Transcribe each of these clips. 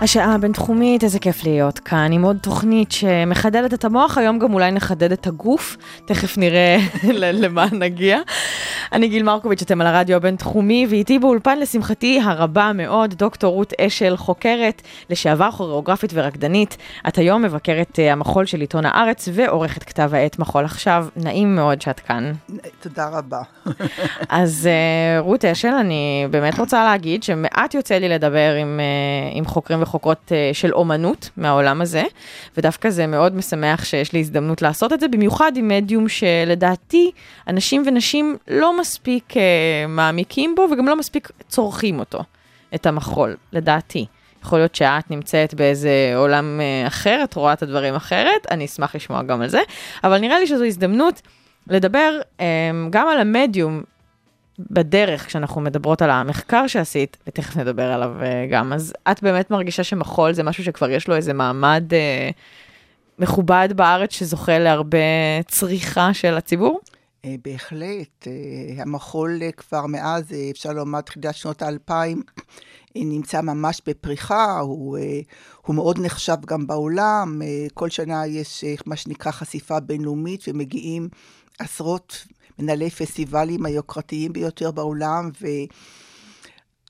השעה הבינתחומית, איזה כיף להיות כאן עם עוד תוכנית שמחדדת את המוח, היום גם אולי נחדד את הגוף, תכף נראה למה נגיע. אני גיל מרקוביץ', אתם על הרדיו הבינתחומי, ואיתי באולפן לשמחתי הרבה מאוד, דוקטור רות אשל, חוקרת, לשעבר כוריאוגרפית ורקדנית. את היום מבקרת uh, המחול של עיתון הארץ ועורכת כתב העת מחול עכשיו. נעים מאוד שאת כאן. תודה רבה. אז uh, רות אשל, אני באמת רוצה להגיד שמעט יוצא לי לדבר עם, uh, עם חוקרים וחוקרות של אומנות מהעולם הזה, ודווקא זה מאוד משמח שיש לי הזדמנות לעשות את זה, במיוחד עם מדיום שלדעתי אנשים ונשים לא מספיק uh, מעמיקים בו וגם לא מספיק צורכים אותו, את המחול, לדעתי. יכול להיות שאת נמצאת באיזה עולם uh, אחר, את רואה את הדברים אחרת, אני אשמח לשמוע גם על זה, אבל נראה לי שזו הזדמנות לדבר um, גם על המדיום בדרך, כשאנחנו מדברות על המחקר שעשית, ותכף נדבר עליו uh, גם, אז את באמת מרגישה שמחול זה משהו שכבר יש לו איזה מעמד uh, מכובד בארץ שזוכה להרבה צריכה של הציבור? אה, בהחלט, אה, המחול אה, כבר מאז, אפשר לומר, תחילת שנות האלפיים, נמצא ממש בפריחה, הוא, הוא מאוד נחשב גם בעולם, כל שנה יש מה שנקרא חשיפה בינלאומית, ומגיעים עשרות מנהלי פסטיבלים היוקרתיים ביותר בעולם,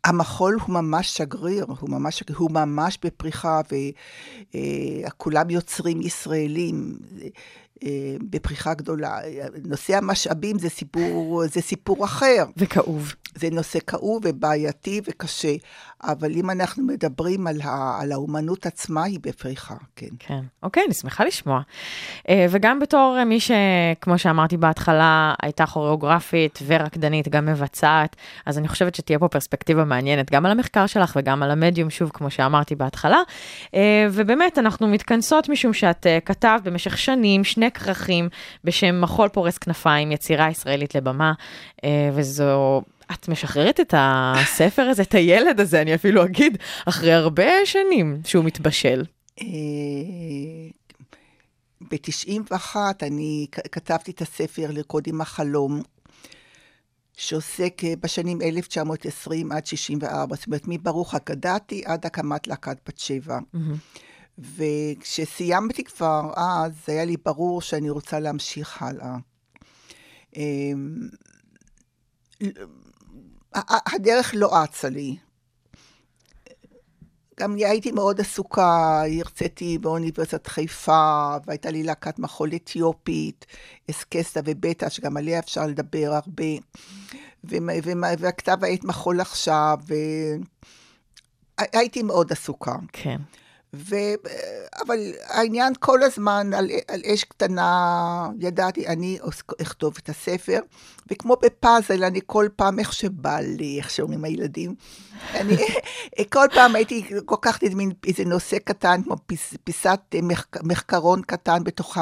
והמחול הוא ממש שגריר, הוא ממש, הוא ממש בפריחה, וכולם יוצרים ישראלים. אה, בפריחה גדולה. נושא המשאבים זה סיפור, זה סיפור אחר. וכאוב. זה נושא כאוב ובעייתי וקשה, אבל אם אנחנו מדברים על, ה, על האומנות עצמה, היא בפריחה, כן. כן, אוקיי, אני שמחה לשמוע. אה, וגם בתור מי שכמו שאמרתי בהתחלה, הייתה כוריאוגרפית ורקדנית, גם מבצעת, אז אני חושבת שתהיה פה פרספקטיבה מעניינת גם על המחקר שלך וגם על המדיום, שוב, כמו שאמרתי בהתחלה. אה, ובאמת, אנחנו מתכנסות משום שאת אה, כתבת במשך שנים שני כרכים בשם מחול פורס כנפיים, יצירה ישראלית לבמה, וזו... את משחררת את הספר הזה, את הילד הזה, אני אפילו אגיד, אחרי הרבה שנים שהוא מתבשל. ב-91 אני כתבתי את הספר לרקוד עם החלום, שעוסק בשנים 1920 עד 64, זאת אומרת, מברוך אגדתי עד הקמת להקת בת שבע. Mm-hmm. וכשסיימתי כבר אז, היה לי ברור שאני רוצה להמשיך הלאה. הדרך לא אצה לי. גם הייתי מאוד עסוקה, הרציתי באוניברסיטת חיפה, והייתה לי להקת מחול אתיופית, אסקסטה ובטא, שגם עליה אפשר לדבר הרבה, והכתב העת מחול עכשיו, והייתי מאוד עסוקה. כן. ו... אבל העניין כל הזמן על, על אש קטנה, ידעתי, אני אכתוב את הספר, וכמו בפאזל, אני כל פעם, איך שבא לי, איך שאומרים הילדים, אני כל פעם הייתי לוקחת איזה נושא קטן, כמו פיס, פיסת מחק, מחקרון קטן בתוך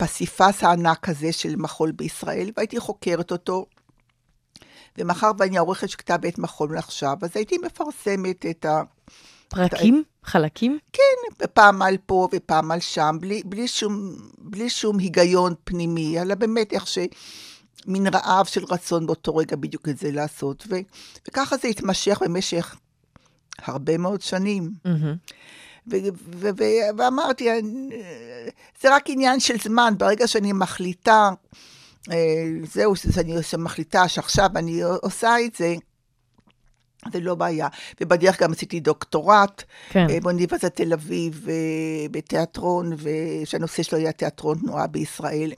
הפסיפס הענק הזה של מחול בישראל, והייתי חוקרת אותו. ומאחר ואני העורכת של כתב עת מחול עכשיו, אז הייתי מפרסמת את ה... פרקים? חלקים? כן, פעם על פה ופעם על שם, בלי, בלי, שום, בלי שום היגיון פנימי, אלא באמת איך ש... מין רעב של רצון באותו רגע בדיוק את זה לעשות. ו, וככה זה התמשך במשך הרבה מאוד שנים. Mm-hmm. ו- ו- ו- ואמרתי, זה רק עניין של זמן, ברגע שאני מחליטה, זהו, שאני מחליטה שעכשיו אני עושה את זה, זה לא בעיה. ובדרך גם עשיתי דוקטורט כן. באוניברסיטת תל אביב, בתיאטרון, ושהנושא שלו היה תיאטרון תנועה בישראל.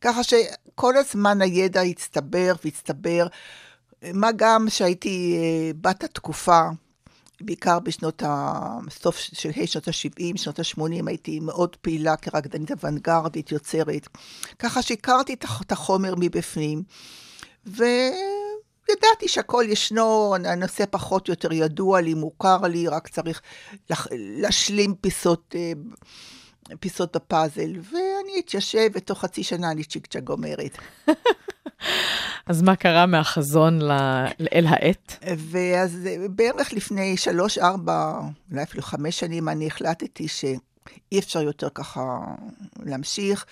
ככה שכל הזמן הידע הצטבר והצטבר, מה גם שהייתי בת התקופה, בעיקר בשנות הסוף של ה' שנות ה-70, שנות ה-80, הייתי מאוד פעילה כרקדנית אוונגרדית, יוצרת. ככה שהכרתי את החומר מבפנים. ו... ידעתי שהכל ישנו, הנושא פחות או יותר ידוע לי, מוכר לי, רק צריך להשלים פיסות פיסות בפאזל, ואני אתיישב, ותוך חצי שנה אני צ'יק צ'אק גומרת. אז מה קרה מהחזון ל- אל העט? ואז אה, בערך לפני שלוש, ארבע, אולי אפילו חמש שנים, אני החלטתי שאי אפשר יותר ככה להמשיך.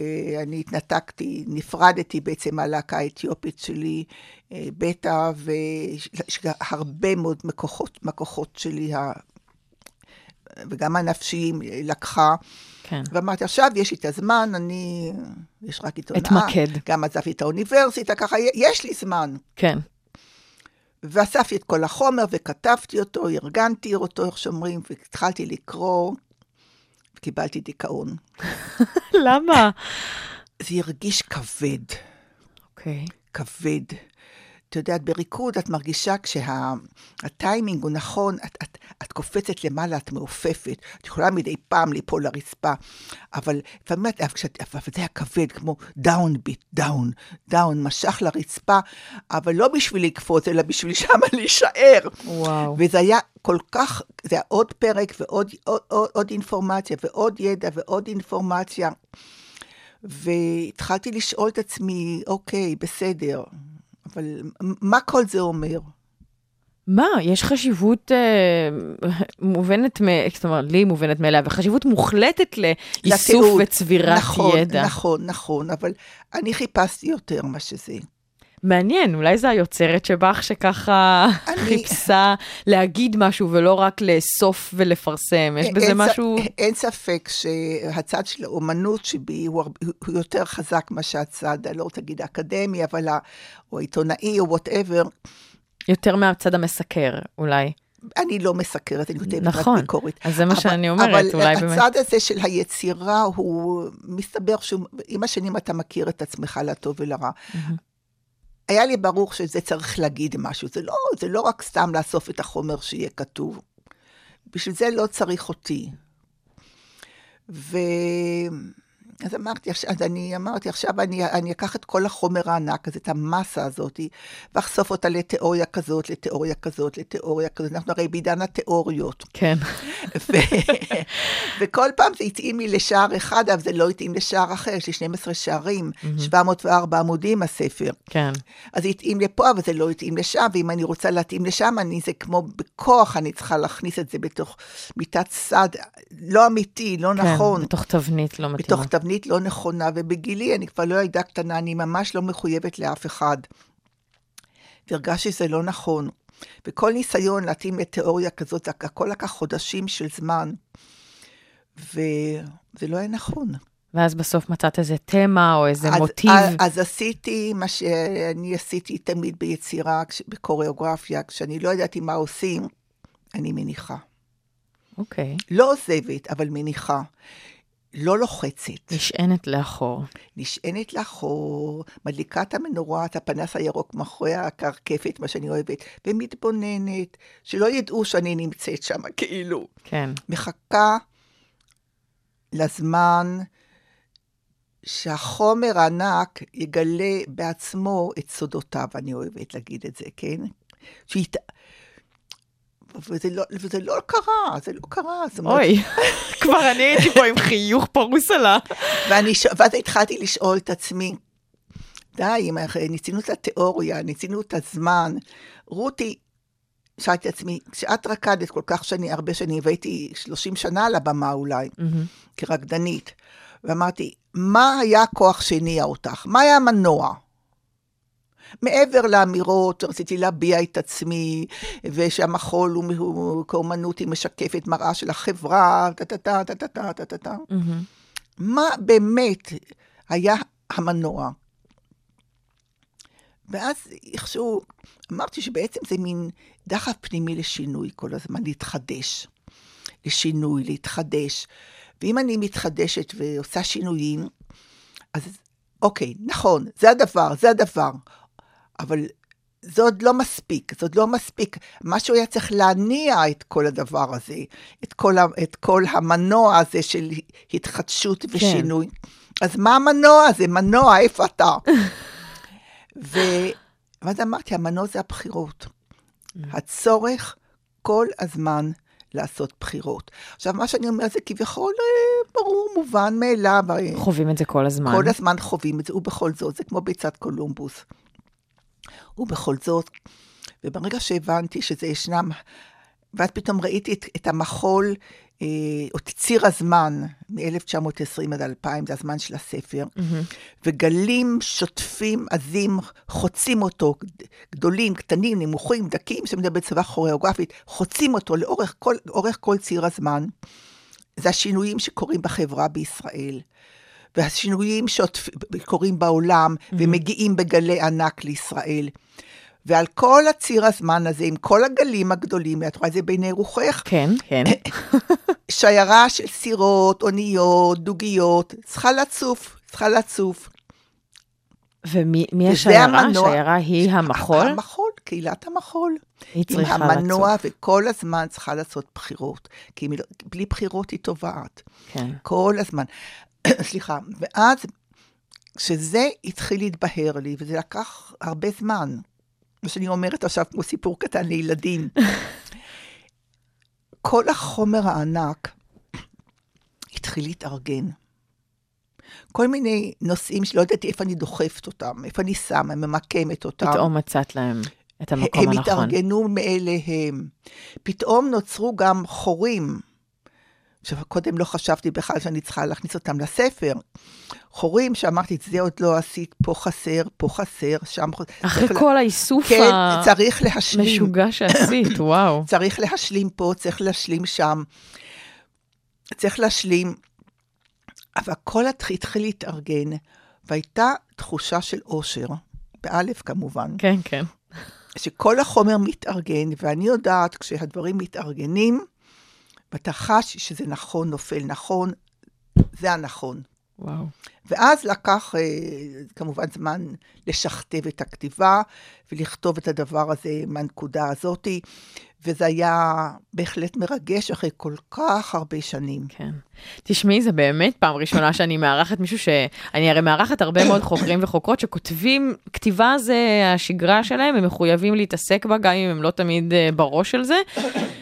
אה, אני התנתקתי, נפרדתי בעצם מהלהקה האתיופית שלי, אה, בטא, והרבה מאוד מכוחות, מכוחות שלי, ה- וגם הנפשיים, אה, לקחה. כן. ואמרתי, עכשיו יש לי את הזמן, אני, יש רק עיתונאה. אתמקד. גם עזבתי את האוניברסיטה, ככה, יש לי זמן. כן. ואספתי את כל החומר וכתבתי אותו, ארגנתי אותו, איך שאומרים, והתחלתי לקרוא, וקיבלתי דיכאון. למה? זה הרגיש כבד, אוקיי. כבד. את יודעת, בריקוד את מרגישה כשהטיימינג הוא נכון, את, את, את קופצת למעלה, את מעופפת. את יכולה מדי פעם ליפול לרצפה, אבל לפעמים, אבל זה היה כבד, כמו down beat, down, down, משך לרצפה, אבל לא בשביל לקפוץ, אלא בשביל שמה להישאר. וואו. וזה היה כל כך, זה היה עוד פרק ועוד עוד, עוד, עוד אינפורמציה ועוד ידע ועוד אינפורמציה. והתחלתי לשאול את עצמי, אוקיי, בסדר, אבל מה כל זה אומר? מה, יש חשיבות אה, מובנת, מ- זאת אומרת, לי מובנת מאליה, וחשיבות מוחלטת לאיסוף לתיעוד. וצבירת נכון, ידע. נכון, נכון, אבל אני חיפשתי יותר מה שזה. מעניין, אולי זה היוצרת שבך שככה אני- חיפשה להגיד משהו ולא רק לאסוף ולפרסם, יש בזה אין משהו... אין ספק שהצד של האומנות שבי הוא, הוא יותר חזק מאשר הצד, אני לא רוצה להגיד האקדמי, אבל ה... או העיתונאי או וואטאבר. יותר מהצד המסקר, אולי. אני לא מסקרת, אני כותבת נכון, רק ביקורת. אז זה מה אבל- שאני אומרת, אבל אולי באמת... הצד הזה של היצירה הוא, מסתבר שהוא, עם השנים אתה מכיר את עצמך לטוב ולרע. היה לי ברור שזה צריך להגיד משהו, זה לא, זה לא רק סתם לאסוף את החומר שיהיה כתוב. בשביל זה לא צריך אותי. ו... אז אמרתי, אז אני אמרתי, עכשיו אני, אני אקח את כל החומר הענק הזה, את המסה הזאת, ואחשוף אותה לתיאוריה כזאת, לתיאוריה כזאת, לתיאוריה כזאת. אנחנו הרי בעידן התיאוריות. כן, ו... וכל פעם זה התאים לי לשער אחד, אבל זה לא התאים לשער אחר, יש לי 12 שערים, 704 עמודים הספר. כן. אז זה התאים לפה, אבל זה לא התאים לשם, ואם אני רוצה להתאים לשם, אני, זה כמו בכוח, אני צריכה להכניס את זה בתוך מיטת סד, לא אמיתי, לא נכון. כן, בתוך תבנית לא מתאימה. בתוך תבנית לא נכונה, ובגילי אני כבר לא ילדה קטנה, אני ממש לא מחויבת לאף אחד. והרגשתי שזה לא נכון. וכל ניסיון להתאים לתיאוריה כזאת, הכל לקח חודשים של זמן, וזה לא היה נכון. ואז בסוף מצאת איזה תמה או איזה אז, מוטיב. אז, אז עשיתי מה שאני עשיתי תמיד ביצירה, בקוריאוגרפיה, כשאני לא ידעתי מה עושים, אני מניחה. אוקיי. לא עוזבת, אבל מניחה. לא לוחצת. נשענת לאחור. נשענת לאחור, מדליקה את המנורה, את הפנס הירוק מאחורי הקרקפת, מה שאני אוהבת, ומתבוננת, שלא ידעו שאני נמצאת שם, כאילו. כן. מחכה לזמן שהחומר הענק יגלה בעצמו את סודותיו, אני אוהבת להגיד את זה, כן? שית... וזה לא, וזה לא קרה, זה לא קרה. אוי, כבר אני הייתי פה עם חיוך פרוס על ה... ואני, ש- ואז התחלתי לשאול את עצמי, די, אם ניסינו את התיאוריה, ניסינו את הזמן. רותי, שאלתי את עצמי, כשאת רקדת כל כך שנים, הרבה שנים, והייתי 30 שנה על הבמה אולי, מהמם. כרקדנית, ואמרתי, מה היה הכוח שהניע אותך? מה היה המנוע? מעבר לאמירות, רציתי להביע את עצמי, ושהמחול הוא, כאומנות היא משקפת מראה של החברה, טה-טה-טה, טה-טה-טה, טה-טה-טה. מהמם. מה באמת היה המנוע? ואז איכשהו אמרתי שבעצם זה מין דחף פנימי לשינוי כל הזמן, להתחדש. לשינוי, להתחדש. ואם אני מתחדשת ועושה שינויים, אז אוקיי, נכון, זה הדבר, זה הדבר. אבל זה עוד לא מספיק, זה עוד לא מספיק. משהו היה צריך להניע את כל הדבר הזה, את כל, ה- את כל המנוע הזה של התחדשות ושינוי. אז מה המנוע הזה? מנוע, איפה אתה? ו... ואז אמרתי, המנוע זה הבחירות. הצורך כל הזמן לעשות בחירות. עכשיו, מה שאני אומרת זה כביכול אה, ברור, מובן מאליו. אה, חווים את זה כל הזמן. כל הזמן חווים את זה, ובכל זאת, זה כמו ביצת קולומבוס. ובכל זאת, וברגע שהבנתי שזה ישנם, ואז פתאום ראיתי את, את המחול, אה, או את ציר הזמן, מ-1920 עד 2000, זה הזמן של הספר, Mm-hmm. וגלים שוטפים, עזים, חוצים אותו, גדולים, קטנים, נמוכים, דקים, שמדבר בצבא כוריאוגרפית, חוצים אותו לאורך כל, כל ציר הזמן. זה השינויים שקורים בחברה בישראל. והשינויים שקורים בעולם, ומגיעים בגלי ענק לישראל. ועל כל הציר הזמן הזה, עם כל הגלים הגדולים, את רואה את זה בעיני רוחך, כן, כן. שיירה של סירות, אוניות, דוגיות, צריכה לצוף, צריכה לצוף. ומי השיירה? המנוע- השיירה היא המחול? המחול, קהילת המחול. היא עם צריכה המנוע, לצוף. וכל הזמן צריכה לעשות בחירות. כי בלי בחירות היא טובעת. כן. כל הזמן. סליחה. ואז, כשזה התחיל להתבהר לי, וזה לקח הרבה זמן, מה שאני אומרת עכשיו כמו סיפור קטן לילדים, כל החומר הענק התחיל להתארגן. כל מיני נושאים שלא ידעתי איפה אני דוחפת אותם, איפה אני שמה, ממקמת אותם. פתאום מצאת להם את המקום הם הנכון. התארגנו מאליהם. פתאום נוצרו גם חורים. עכשיו, קודם לא חשבתי בכלל שאני צריכה להכניס אותם לספר. חורים שאמרתי, את זה עוד לא עשית, פה חסר, פה חסר, שם חסר. אחרי כל האיסוף כן, צריך להשלים. המשוגע שעשית, וואו. צריך להשלים פה, צריך להשלים שם. צריך להשלים. אבל הכל התח- התחיל להתארגן, והייתה תחושה של אושר, באלף כמובן. כן, כן. שכל החומר מתארגן, ואני יודעת כשהדברים מתארגנים, ואתה חש שזה נכון, נופל נכון, זה הנכון. וואו. ואז לקח אה, כמובן זמן לשכתב את הכתיבה ולכתוב את הדבר הזה מהנקודה הזאתי, וזה היה בהחלט מרגש אחרי כל כך הרבה שנים. כן. תשמעי, זה באמת פעם ראשונה שאני מארחת מישהו ש... אני הרי מארחת הרבה מאוד חוקרים וחוקרות שכותבים, כתיבה זה השגרה שלהם, הם מחויבים להתעסק בה, גם אם הם לא תמיד אה, בראש של זה.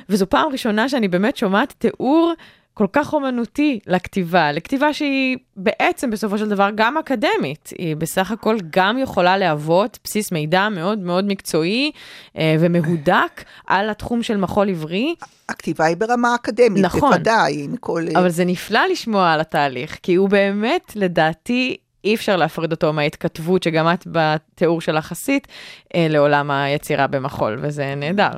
וזו פעם ראשונה שאני באמת שומעת תיאור כל כך אומנותי לכתיבה, לכתיבה שהיא בעצם בסופו של דבר גם אקדמית, היא בסך הכל גם יכולה להוות בסיס מידע מאוד מאוד מקצועי אה, ומהודק על התחום של מחול עברי. הכתיבה היא ברמה אקדמית, נכון. בוודאי, עם כל... אבל זה נפלא לשמוע על התהליך, כי הוא באמת, לדעתי, אי אפשר להפריד אותו מההתכתבות שגם את בתיאור שלך עשית, אה, לעולם היצירה במחול, וזה נהדר.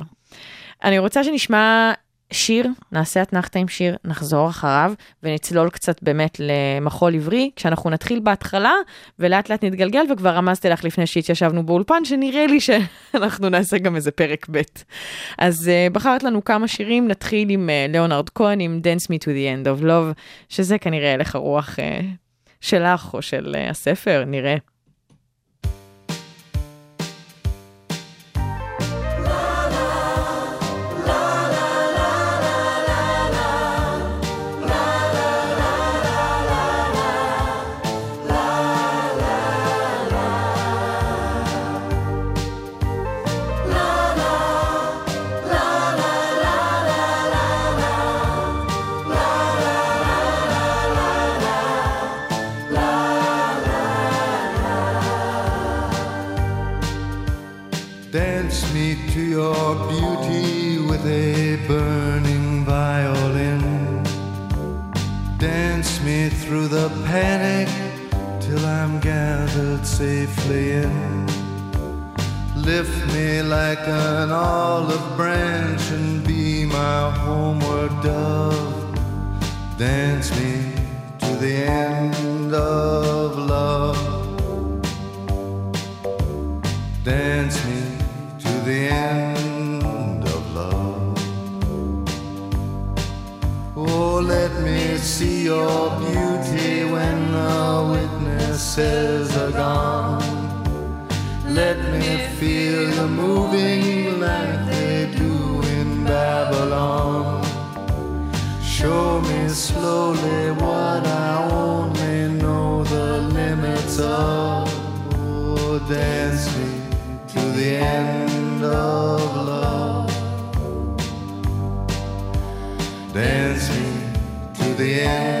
אני רוצה שנשמע שיר, נעשה אתנחתא עם שיר, נחזור אחריו, ונצלול קצת באמת למחול עברי, כשאנחנו נתחיל בהתחלה, ולאט לאט נתגלגל, וכבר רמזתי לך לפני שהתיישבנו באולפן, שנראה לי שאנחנו נעשה גם איזה פרק ב'. אז uh, בחרת לנו כמה שירים, נתחיל עם uh, ליאונרד כהן, עם Dance Me to the End of Love, שזה כנראה הלך הרוח uh, שלך או של uh, הספר, נראה. Like an olive branch Oh, to the end of love. Dance me to the end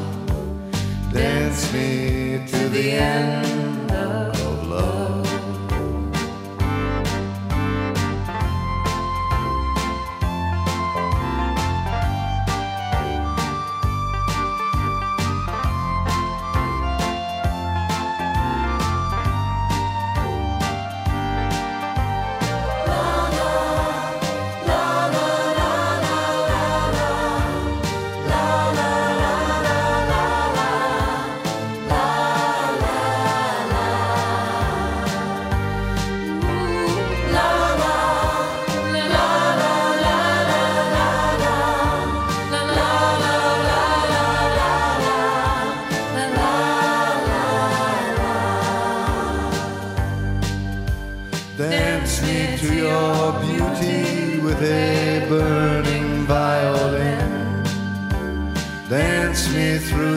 Dance me to the end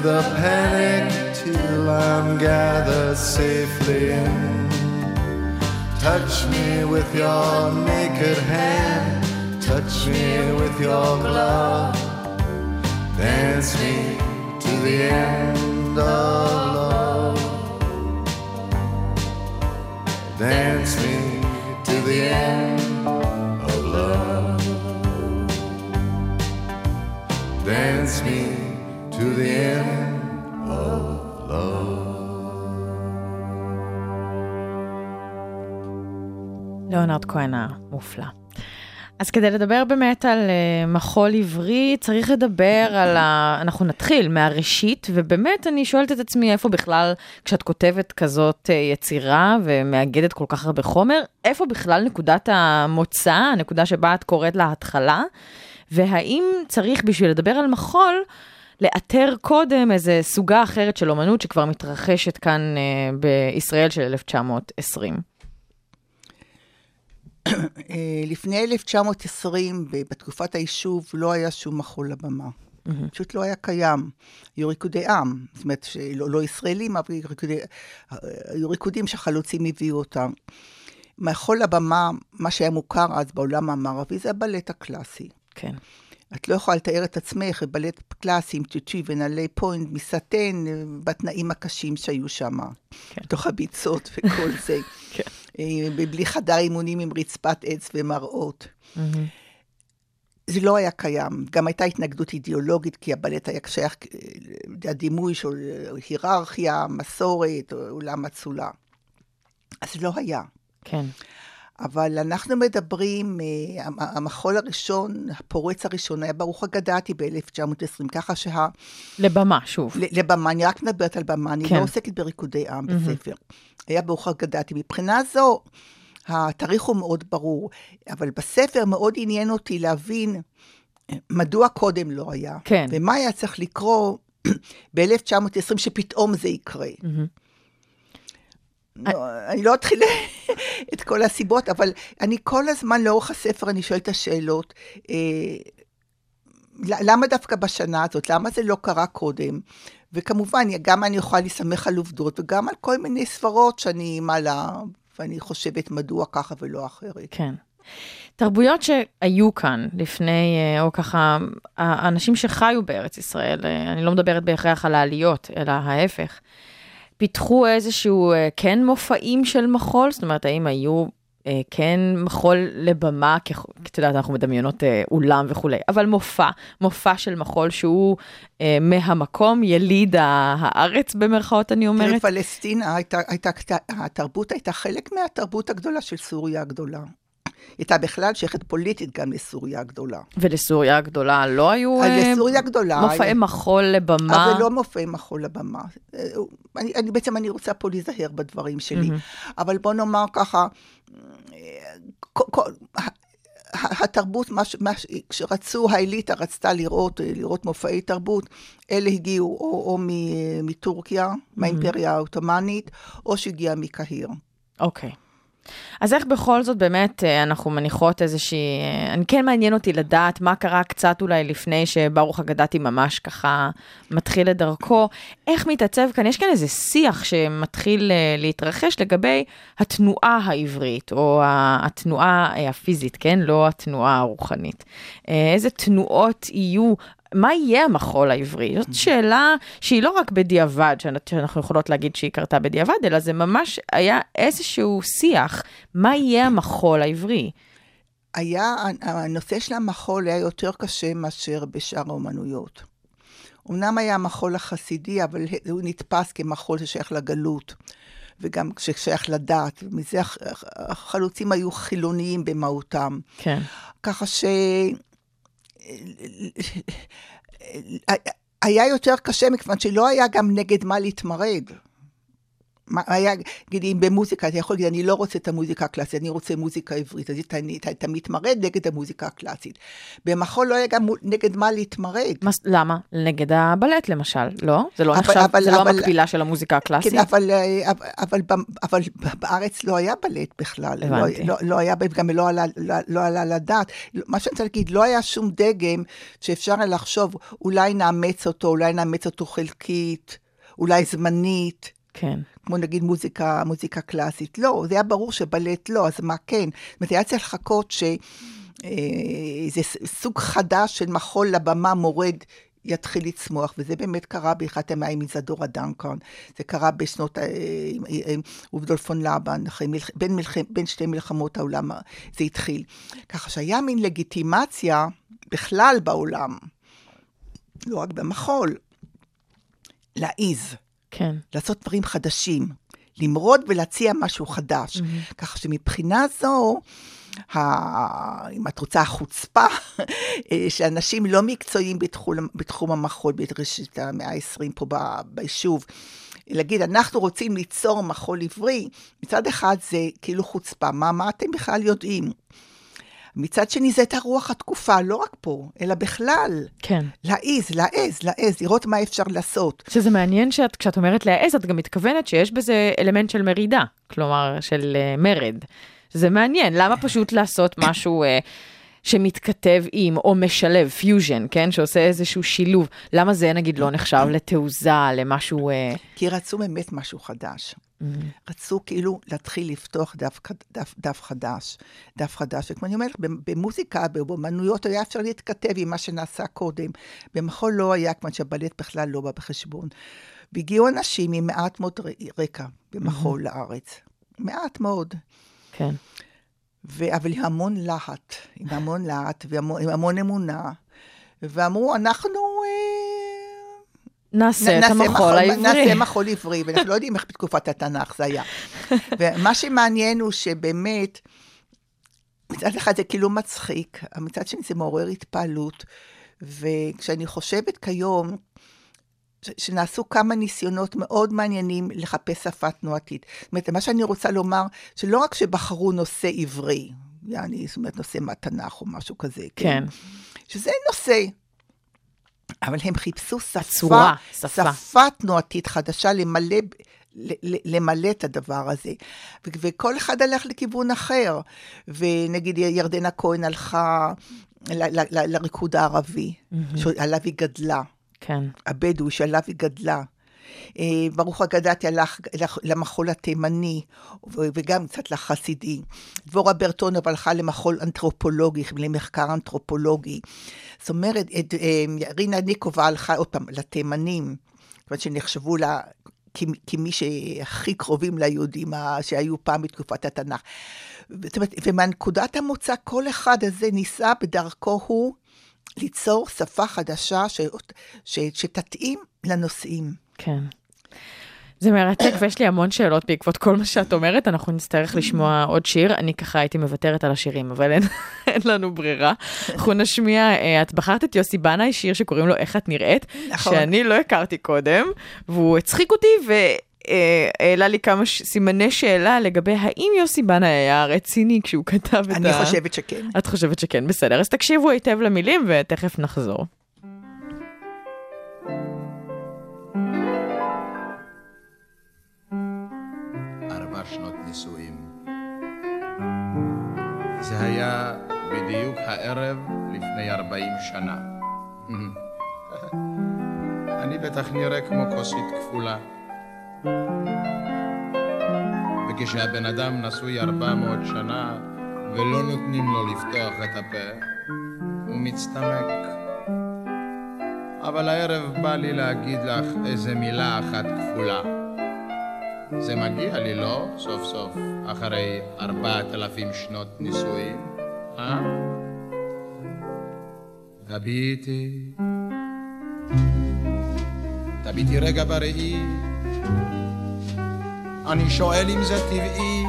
the panic till I'm gathered safely in. Touch me with your naked hand, touch me with your glove. Dance me to the end of love. Dance me to the end of love. Dance me to the end ליאונרד כהן המופלא. אז כדי לדבר באמת על uh, מחול עברי, צריך לדבר על ה... אנחנו נתחיל מהראשית, ובאמת אני שואלת את עצמי איפה בכלל, כשאת כותבת כזאת uh, יצירה ומאגדת כל כך הרבה חומר, איפה בכלל נקודת המוצא, הנקודה שבה את קוראת להתחלה, והאם צריך בשביל לדבר על מחול, לאתר קודם איזה סוגה אחרת של אומנות שכבר מתרחשת כאן uh, בישראל של 1920. אה, לפני 1920, ב- בתקופת היישוב, לא היה שום מחול לבמה. פשוט לא היה קיים. היו ריקודי עם, זאת אומרת, שלא לא ישראלים, אבל ריקודי, היו ריקודים שהחלוצים הביאו אותם. מחול לבמה, מה שהיה מוכר אז בעולם המערבי, זה הבלט הקלאסי. כן. את לא יכולה לתאר את עצמך בבלט קלאסי עם טוטי ונעלי פוינט מסטן, אה, בתנאים הקשים שהיו שם. כן. בתוך הביצות וכל זה. כן. אה, בלי חדר אימונים עם רצפת עץ ומראות. זה לא היה קיים. גם הייתה התנגדות אידיאולוגית, כי הבלט היה שייך אה, לדימוי של היררכיה, מסורת, עולם אצולה. אז לא היה. כן. אבל אנחנו מדברים, אה, המ- המחול הראשון, הפורץ הראשון, היה ברוך הגדעתי ב-1920, ככה שה... לבמה, שוב. לבמה, אני רק מדברת על במה, אני כן. לא עוסקת בריקודי עם בספר. היה ברוך הגדעתי. מבחינה זו, התאריך הוא מאוד ברור, אבל בספר מאוד עניין אותי להבין אה, מדוע קודם לא היה. כן. ומה היה צריך לקרות ב-1920 שפתאום זה יקרה. לא, אני לא אתחיל את כל הסיבות, אבל אני כל הזמן לאורך הספר, אני שואלת את השאלות. אה, למה דווקא בשנה הזאת? למה זה לא קרה קודם? וכמובן, גם אני יכולה להסתמך על עובדות, וגם על כל מיני סברות שאני מעלה, ואני חושבת מדוע ככה ולא אחרת. כן. תרבויות שהיו כאן לפני, אה, או ככה, האנשים שחיו בארץ ישראל, אה, אני לא מדברת בהכרח על העליות, אלא ההפך, פיתחו איזשהו, אה, כן מופעים של מחול? זאת אומרת, האם היו אה, כן מחול לבמה, כ- את יודעת, אנחנו מדמיינות אה, אולם וכולי, אבל מופע, מופע של מחול שהוא אה, מהמקום, יליד הארץ במרכאות, אני תראה, אומרת. פלסטינה הייתה, הייתה, התרבות הייתה חלק מהתרבות הגדולה של סוריה הגדולה. הייתה בכלל שייכת פוליטית גם לסוריה הגדולה. ולסוריה הגדולה לא היו אז אה, לסוריה הגדולה... מופעי מחול לבמה? אבל לא מופעי מחול לבמה. אה, אני, אני, בעצם אני רוצה פה להיזהר בדברים שלי. אבל בוא נאמר ככה, אה, כל- כל- התרבות, מה, מה, כשרצו, האליטה רצתה לראות, אה, לראות מופעי תרבות, אלה הגיעו או, או מ- מטורקיה, מהאימפריה העות'מאנית, או שהגיעה מקהיר. אוקיי. אז איך בכל זאת באמת אה, אנחנו מניחות איזושהי, אה, אני כן מעניין אותי לדעת מה קרה קצת אולי לפני שברוך אגדתי ממש ככה מתחיל את דרכו, איך מתעצב כאן, יש כאן איזה שיח שמתחיל אה, להתרחש לגבי התנועה העברית, או התנועה הפיזית, כן? לא התנועה הרוחנית. איזה תנועות יהיו מה יהיה המחול העברי? זאת שאלה שהיא לא רק בדיעבד, שאנ- שאנחנו יכולות להגיד שהיא קרתה בדיעבד, אלא זה ממש היה איזשהו שיח, מה יהיה המחול העברי? היה, הנושא של המחול היה יותר קשה מאשר בשאר האומנויות. אמנם היה המחול החסידי, אבל הוא נתפס כמחול ששייך לגלות, וגם ששייך לדת, ומזה הח- החלוצים היו חילוניים במהותם. כן. ככה ש... היה יותר קשה מכיוון שלא היה גם נגד מה להתמרד. מה היה, נגיד, אם במוזיקה, אתה יכול להגיד, אני לא רוצה את המוזיקה הקלאסית, אני רוצה מוזיקה עברית, אז אתה, אתה, אתה מתמרד נגד המוזיקה הקלאסית. במחול לא היה גם נגד מה להתמרד. מה, למה? נגד הבלט למשל, לא? זה לא אבל- נחשב, אבל- זה לא אבל- המקבילה של המוזיקה הקלאסית? כן, אבל, אה, אבל, אבל, אבל בארץ לא היה בלט בכלל. הבנתי. לא, לא, לא היה, גם לא עלה, לא, לא עלה לדעת. מה שאני רוצה להגיד, לא היה שום דגם שאפשר היה לחשוב, אולי נאמץ אותו, אולי נאמץ אותו חלקית, אולי זמנית. כן. כמו נגיד מוזיקה, מוזיקה קלאסית. לא, זה היה ברור שבלט לא, אז מה כן? זאת אומרת, היה צריך לחכות שאיזה סוג חדש של מחול לבמה מורד יתחיל לצמוח, וזה באמת קרה באחד הימים עם איזדורה דנקן. זה קרה בשנות, אה, עם- עם רודולף פון לבן. בין, מלח... בין שתי מלחמות העולם זה התחיל. ככה שהיה מין לגיטימציה בכלל בעולם, לא רק במחול, להעיז. כן. לעשות דברים חדשים, למרוד ולהציע משהו חדש. Mm-hmm. ככה שמבחינה זו, ה... אם את רוצה, החוצפה, אה, שאנשים לא מקצועיים בתחום, בתחום המחול בראשית המאה ה-20 פה ב... ביישוב, להגיד, אנחנו רוצים ליצור מחול עברי, מצד אחד זה כאילו חוצפה, מה, מה אתם בכלל יודעים? מצד שני, זה הייתה רוח התקופה, לא רק פה, אלא בכלל. כן. להעיז, להעז, להעז, לראות מה אפשר לעשות. שזה מעניין שאת, כשאת אומרת להעז, את גם מתכוונת שיש בזה אלמנט של מרידה, כלומר, של אה, מרד. שזה מעניין, למה פשוט לעשות משהו אה, שמתכתב עם, או משלב, פיוז'ן, כן? שעושה איזשהו שילוב. למה זה, נגיד, לא נחשב לתעוזה, למשהו... Uh... כי רצו באמת משהו חדש. רצו כאילו להתחיל לפתוח דף, דף, דף חדש, דף חדש. וכמו אני אומרת, במוזיקה, באמנויות היה אפשר להתכתב עם מה שנעשה קודם. במחול לא היה, כיוון שהבלט בכלל לא בא בחשבון. והגיעו אנשים עם מעט מאוד רקע במחול לארץ. מעט מאוד. כן. ו... אבל עם המון להט, עם המון להט ועם המון אמונה. ואמרו, אנחנו... נעשה את המחול העברי. נעשה מחול עברי, ואנחנו לא יודעים איך בתקופת התנ"ך זה היה. ומה שמעניין הוא שבאמת, מצד אחד זה כאילו מצחיק, מצד שני זה מעורר התפעלות, וכשאני חושבת כיום, שנעשו כמה ניסיונות מאוד מעניינים לחפש שפה תנועתית. זאת אומרת, מה שאני רוצה לומר, שלא רק שבחרו נושא עברי, יעני, זאת אומרת, נושא מהתנ"ך או משהו כזה, כן? כן. שזה נושא. אבל הם חיפשו שפה, הצורה, שפה. שפה תנועתית חדשה למלא, למלא את הדבר הזה. ו- וכל אחד הלך לכיוון אחר. ונגיד ירדנה כהן הלכה ל- ל- ל- לריקוד הערבי, שעליו היא גדלה. כן. הבדואי שעליו היא גדלה. אה, ברוך הגדתי הלך למחול התימני, וגם קצת לחסידי. דבורה ברטונוב הלכה למחול אנתרופולוגי, למחקר אנתרופולוגי. זאת אומרת, את, אה, רינה ניקובה הלכה עוד פעם לתימנים, אומרת שנחשבו לה... כמי שהכי קרובים ליהודים שהיו פעם בתקופת התנ"ך. ומנקודת המוצא, כל אחד הזה ניסה בדרכו הוא ליצור שפה חדשה ש... ש... שתתאים לנושאים. כן. זה מרתק ויש לי המון שאלות בעקבות כל מה שאת אומרת, אנחנו נצטרך לשמוע עוד שיר, אני ככה הייתי מוותרת על השירים, אבל אין, אין לנו ברירה. אנחנו נשמיע, אה, את בחרת את יוסי בנאי, שיר שקוראים לו איך את נראית, נכון. שאני לא הכרתי קודם, והוא הצחיק אותי והעלה לי כמה ש- סימני שאלה לגבי האם יוסי בנאי היה רציני כשהוא כתב את ה... אני חושבת שכן. את חושבת שכן, בסדר. אז תקשיבו היטב למילים ותכף נחזור. ארבע שנות נישואים. זה היה בדיוק הערב לפני ארבעים שנה. אני בטח נראה כמו כוסית כפולה. וכשהבן אדם נשוי ארבע מאות שנה ולא נותנים לו לפתוח את הפה, הוא מצטמק. אבל הערב בא לי להגיד לך איזה מילה אחת כפולה. זה מגיע לי, לא? סוף סוף, אחרי ארבעת אלפים שנות נישואים, אה? תביטי, תביטי רגע בראי, אני שואל אם זה טבעי,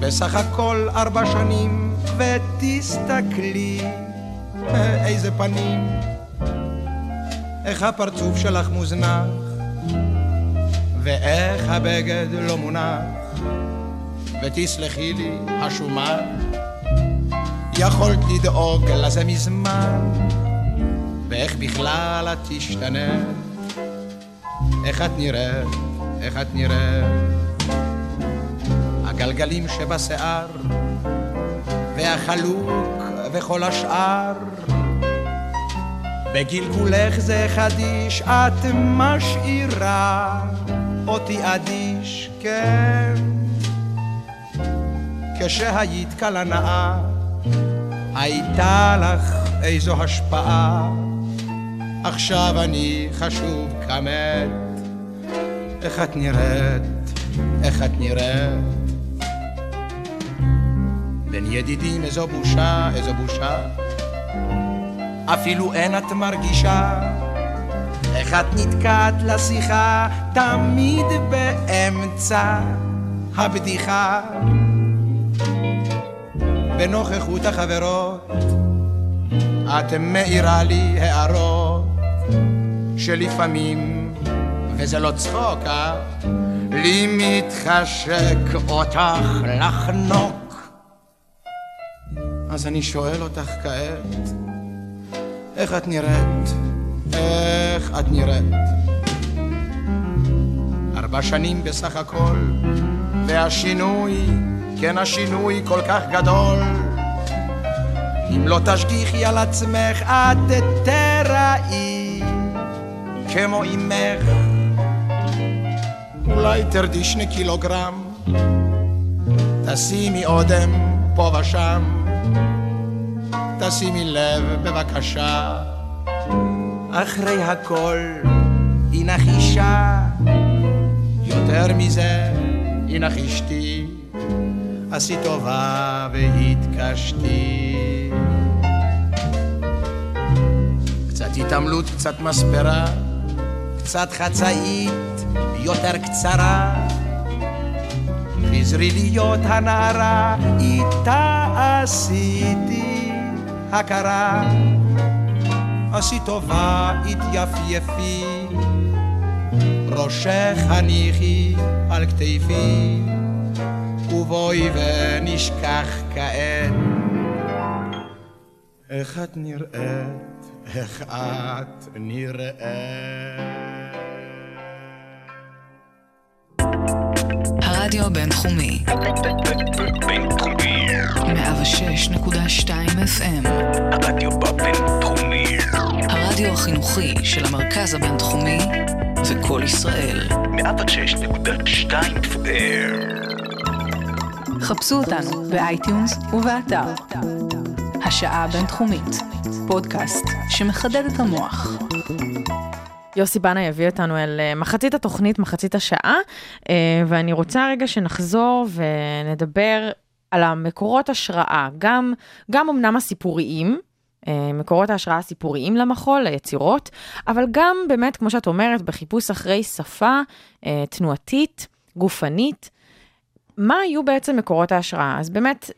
בסך הכל ארבע שנים, ותסתכלי, איזה פנים, איך הפרצוף שלך מוזנח. ואיך הבגד לא מונח, ותסלחי לי, השומן, יכולת לדאוג לזה מזמן, ואיך בכלל את תשתנה, איך את נראית, איך את נראית, הגלגלים שבשיער, והחלוק וכל השאר, בגלגולך זה חדיש, את משאירה אותי אדיש, כן. כשהיית כלה נאה, הייתה לך איזו השפעה. עכשיו אני חשוב כמת, איך את נראית, איך את נראית. בין ידידים איזו בושה, איזו בושה. אפילו אין את מרגישה איך את נתקעת לשיחה תמיד באמצע הבדיחה בנוכחות החברות את מאירה לי הערות שלפעמים, וזה לא צחוק, אה? לי מתחשק אותך לחנוק אז אני שואל אותך כעת איך את נראית? איך את נראית? ארבע שנים בסך הכל, והשינוי, כן השינוי כל כך גדול. אם לא תשגיחי על עצמך, את תראי כמו אמך. אולי תרדי שני קילוגרם, תשימי אודם פה ושם. תשימי לב בבקשה, אחרי הכל הינך אישה, יותר מזה הינך אשתי, עשי טובה והתקשתי. קצת התעמלות, קצת מספרה, קצת חצאית, יותר קצרה. חזרי להיות הנערה, איתה עשיתי הכרה. עשי טובה, התייפייפי, ראשך הניחי על כתפי, ובואי ונשכח כעת. איך את נראית, איך את נראית. הרדיו הבינתחומי, בינתחומי. 106.2 FM, הרדיו בבינתחומי. הרדיו החינוכי של המרכז הבינתחומי, זה כל ישראל. 106.2 FM חפשו אותנו ב iTunes ובאתר. השעה הבינתחומית, פודקאסט שמחדד את המוח. יוסי בנאי יביא אותנו אל אה, מחצית התוכנית, מחצית השעה, אה, ואני רוצה רגע שנחזור ונדבר על המקורות השראה, גם, גם אמנם הסיפוריים, אה, מקורות ההשראה הסיפוריים למחול, ליצירות, אבל גם באמת, כמו שאת אומרת, בחיפוש אחרי שפה תנועתית, גופנית. מה היו בעצם מקורות ההשראה? אז באמת,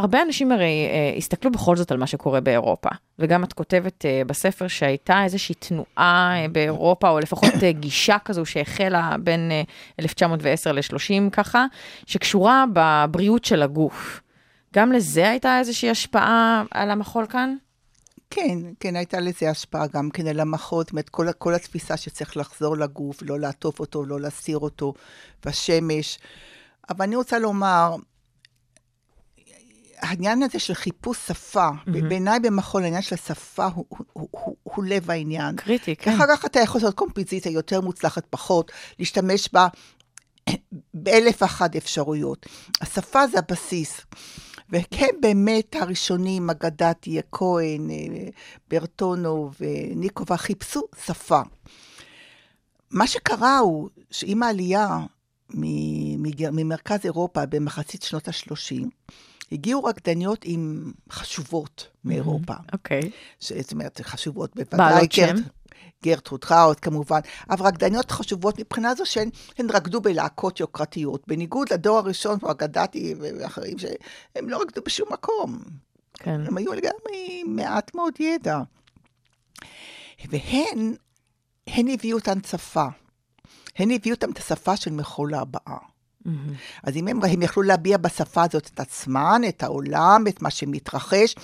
הרבה אנשים הרי אה, הסתכלו בכל זאת על מה שקורה באירופה, וגם את כותבת אה, בספר שהייתה איזושהי תנועה אה, באירופה, או לפחות אה, גישה כזו שהחלה בין אה, 1910 ל-30 ככה, שקשורה בבריאות של הגוף. גם לזה הייתה איזושהי השפעה על המחול כאן? כן, כן, הייתה לזה השפעה גם כן על המחול, זאת אומרת, כל, כל התפיסה שצריך לחזור לגוף, לא לעטוף אותו, לא להסיר אותו בשמש. אבל אני רוצה לומר, העניין הזה של חיפוש שפה, mm-hmm. בעיניי במחול העניין של השפה הוא, הוא, הוא, הוא, הוא לב העניין. קריטי, כן. אחר כך אתה יכול לעשות קומפוזיציה יותר מוצלחת, פחות, להשתמש בה באלף ואחת אפשרויות. השפה זה הבסיס. וכן, באמת הראשונים, אגדת יהיה כהן, אה, ברטונו וניקובה, חיפשו שפה. מה שקרה הוא שעם העלייה ממרכז אירופה במחצית שנות ה-30, הגיעו רקדניות עם חשובות מאירופה. אוקיי. זאת אומרת, חשובות בוודאי. בעלות שם? גרטרוד חאוט כמובן, אבל רקדניות חשובות מבחינה זו שהן רקדו בלהקות יוקרתיות, בניגוד לדור הראשון, כמו אגדתי ואחרים, שהם לא רקדו בשום מקום. כן. הם היו לגמרי מעט מאוד ידע. והן, הן הביאו אותן שפה. הן הביאו אותן את השפה של מחול הבאה. Mm-hmm. אז אם הם, הם יכלו להביע בשפה הזאת את עצמן, את העולם, את מה שמתרחש,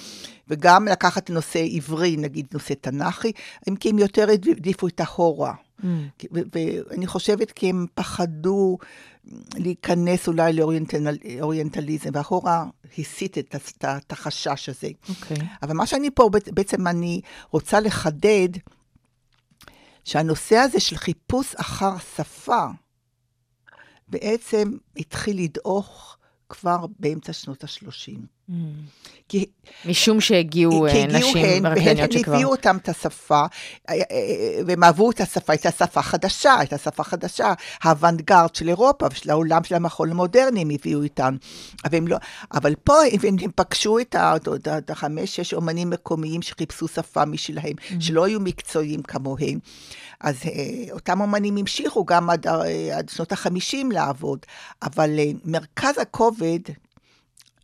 וגם לקחת נושא עברי, נגיד נושא תנ"כי, אם כי הם יותר העדיפו את ההורה. Mm. ואני חושבת כי הם פחדו להיכנס אולי לאוריינטליזם, וההורה הסיט את, את, את החשש הזה. Okay. אוקיי. אבל מה שאני פה, בעצם אני רוצה לחדד, שהנושא הזה של חיפוש אחר שפה, בעצם התחיל לדעוך כבר באמצע שנות ה-30. כי... משום שהגיעו כי הגיעו נשים רקדניות שכבר... הביאו אותם את השפה, אה, אה, והם אהבו את השפה, הייתה שפה חדשה, הייתה שפה חדשה, האוונגרד של אירופה ושל העולם של המחול המודרני הם הביאו איתם. אבל, לא, אבל פה הם, הם פגשו את החמש, שש אומנים מקומיים שחיפשו שפה משלהם, mm. שלא היו מקצועיים כמוהם. אז אה, אותם אומנים המשיכו גם עד, עד שנות החמישים לעבוד, אבל מרכז הכובד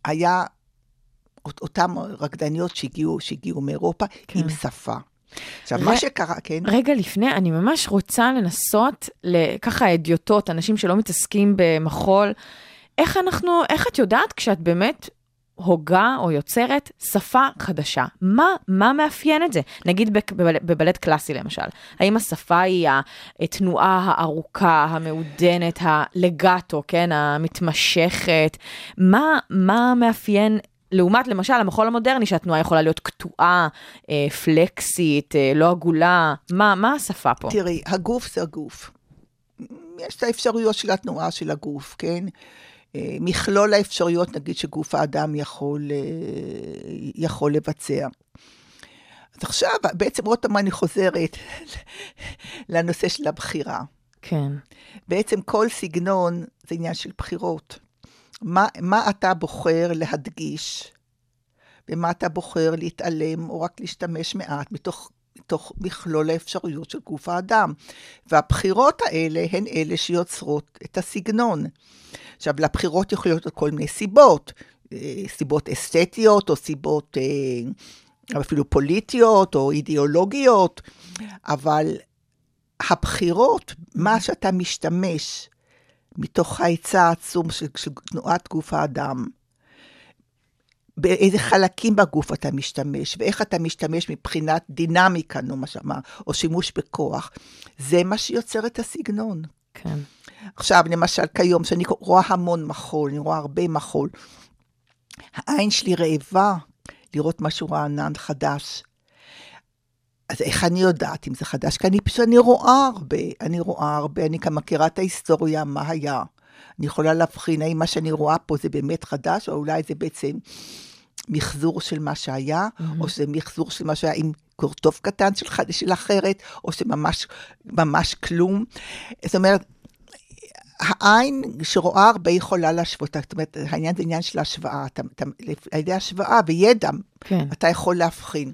היה אותם רקדניות שהגיעו, שהגיעו מאירופה כן. עם שפה. עכשיו, ר... מה שקרה, כן? רגע לפני, אני ממש רוצה לנסות, ככה אדיוטות, אנשים שלא מתעסקים במחול, איך אנחנו, איך את יודעת כשאת באמת הוגה או יוצרת שפה חדשה. מה, מה מאפיין את זה? נגיד בבלט קלאסי למשל, האם השפה היא התנועה הארוכה, המעודנת, הלגטו, כן, המתמשכת? מה, מה מאפיין לעומת למשל המחול המודרני, שהתנועה יכולה להיות קטועה, אה, פלקסית, אה, לא עגולה, מה, מה השפה פה? תראי, הגוף זה הגוף. יש את האפשרויות של התנועה של הגוף, כן? אה, מכלול האפשרויות, נגיד, שגוף האדם יכול, אה, יכול לבצע. אז עכשיו, בעצם עוד פעם אני חוזרת לנושא של הבחירה. כן. בעצם כל סגנון זה עניין של בחירות. מה, מה אתה בוחר להדגיש, ומה אתה בוחר להתעלם, או רק להשתמש מעט מתוך, מתוך מכלול האפשרויות של גוף האדם. והבחירות האלה הן אלה שיוצרות את הסגנון. עכשיו, לבחירות יכולות להיות כל מיני סיבות, אה, סיבות אסתטיות, או סיבות אה, אפילו פוליטיות, או אידיאולוגיות, אבל הבחירות, מה שאתה משתמש מתוך ההיצע העצום של, של תנועת גוף האדם, באיזה חלקים בגוף אתה משתמש, ואיך אתה משתמש מבחינת דינמיקה, נו, מה שאמר, או שימוש בכוח. זה מה שיוצר את הסגנון. כן. עכשיו, למשל, כיום, שאני רואה המון מחול, אני רואה הרבה מחול, העין שלי רעבה לראות משהו רענן חדש. אז איך אני יודעת אם זה חדש? כי אני פשוט, אני רואה הרבה, אני רואה הרבה, אני גם מכירה את ההיסטוריה, מה היה. אני יכולה להבחין האם מה שאני רואה פה זה באמת חדש, או אולי זה בעצם מחזור של מה שהיה, mm-hmm. או שזה מחזור של מה שהיה עם קורטוב קטן של, חד- של אחרת, או שממש ממש כלום. זאת אומרת, העין שרואה הרבה יכולה להשוות, זאת אומרת, העניין זה עניין של השוואה. אתה, אתה, על ידי השוואה וידע, כן. אתה יכול להבחין.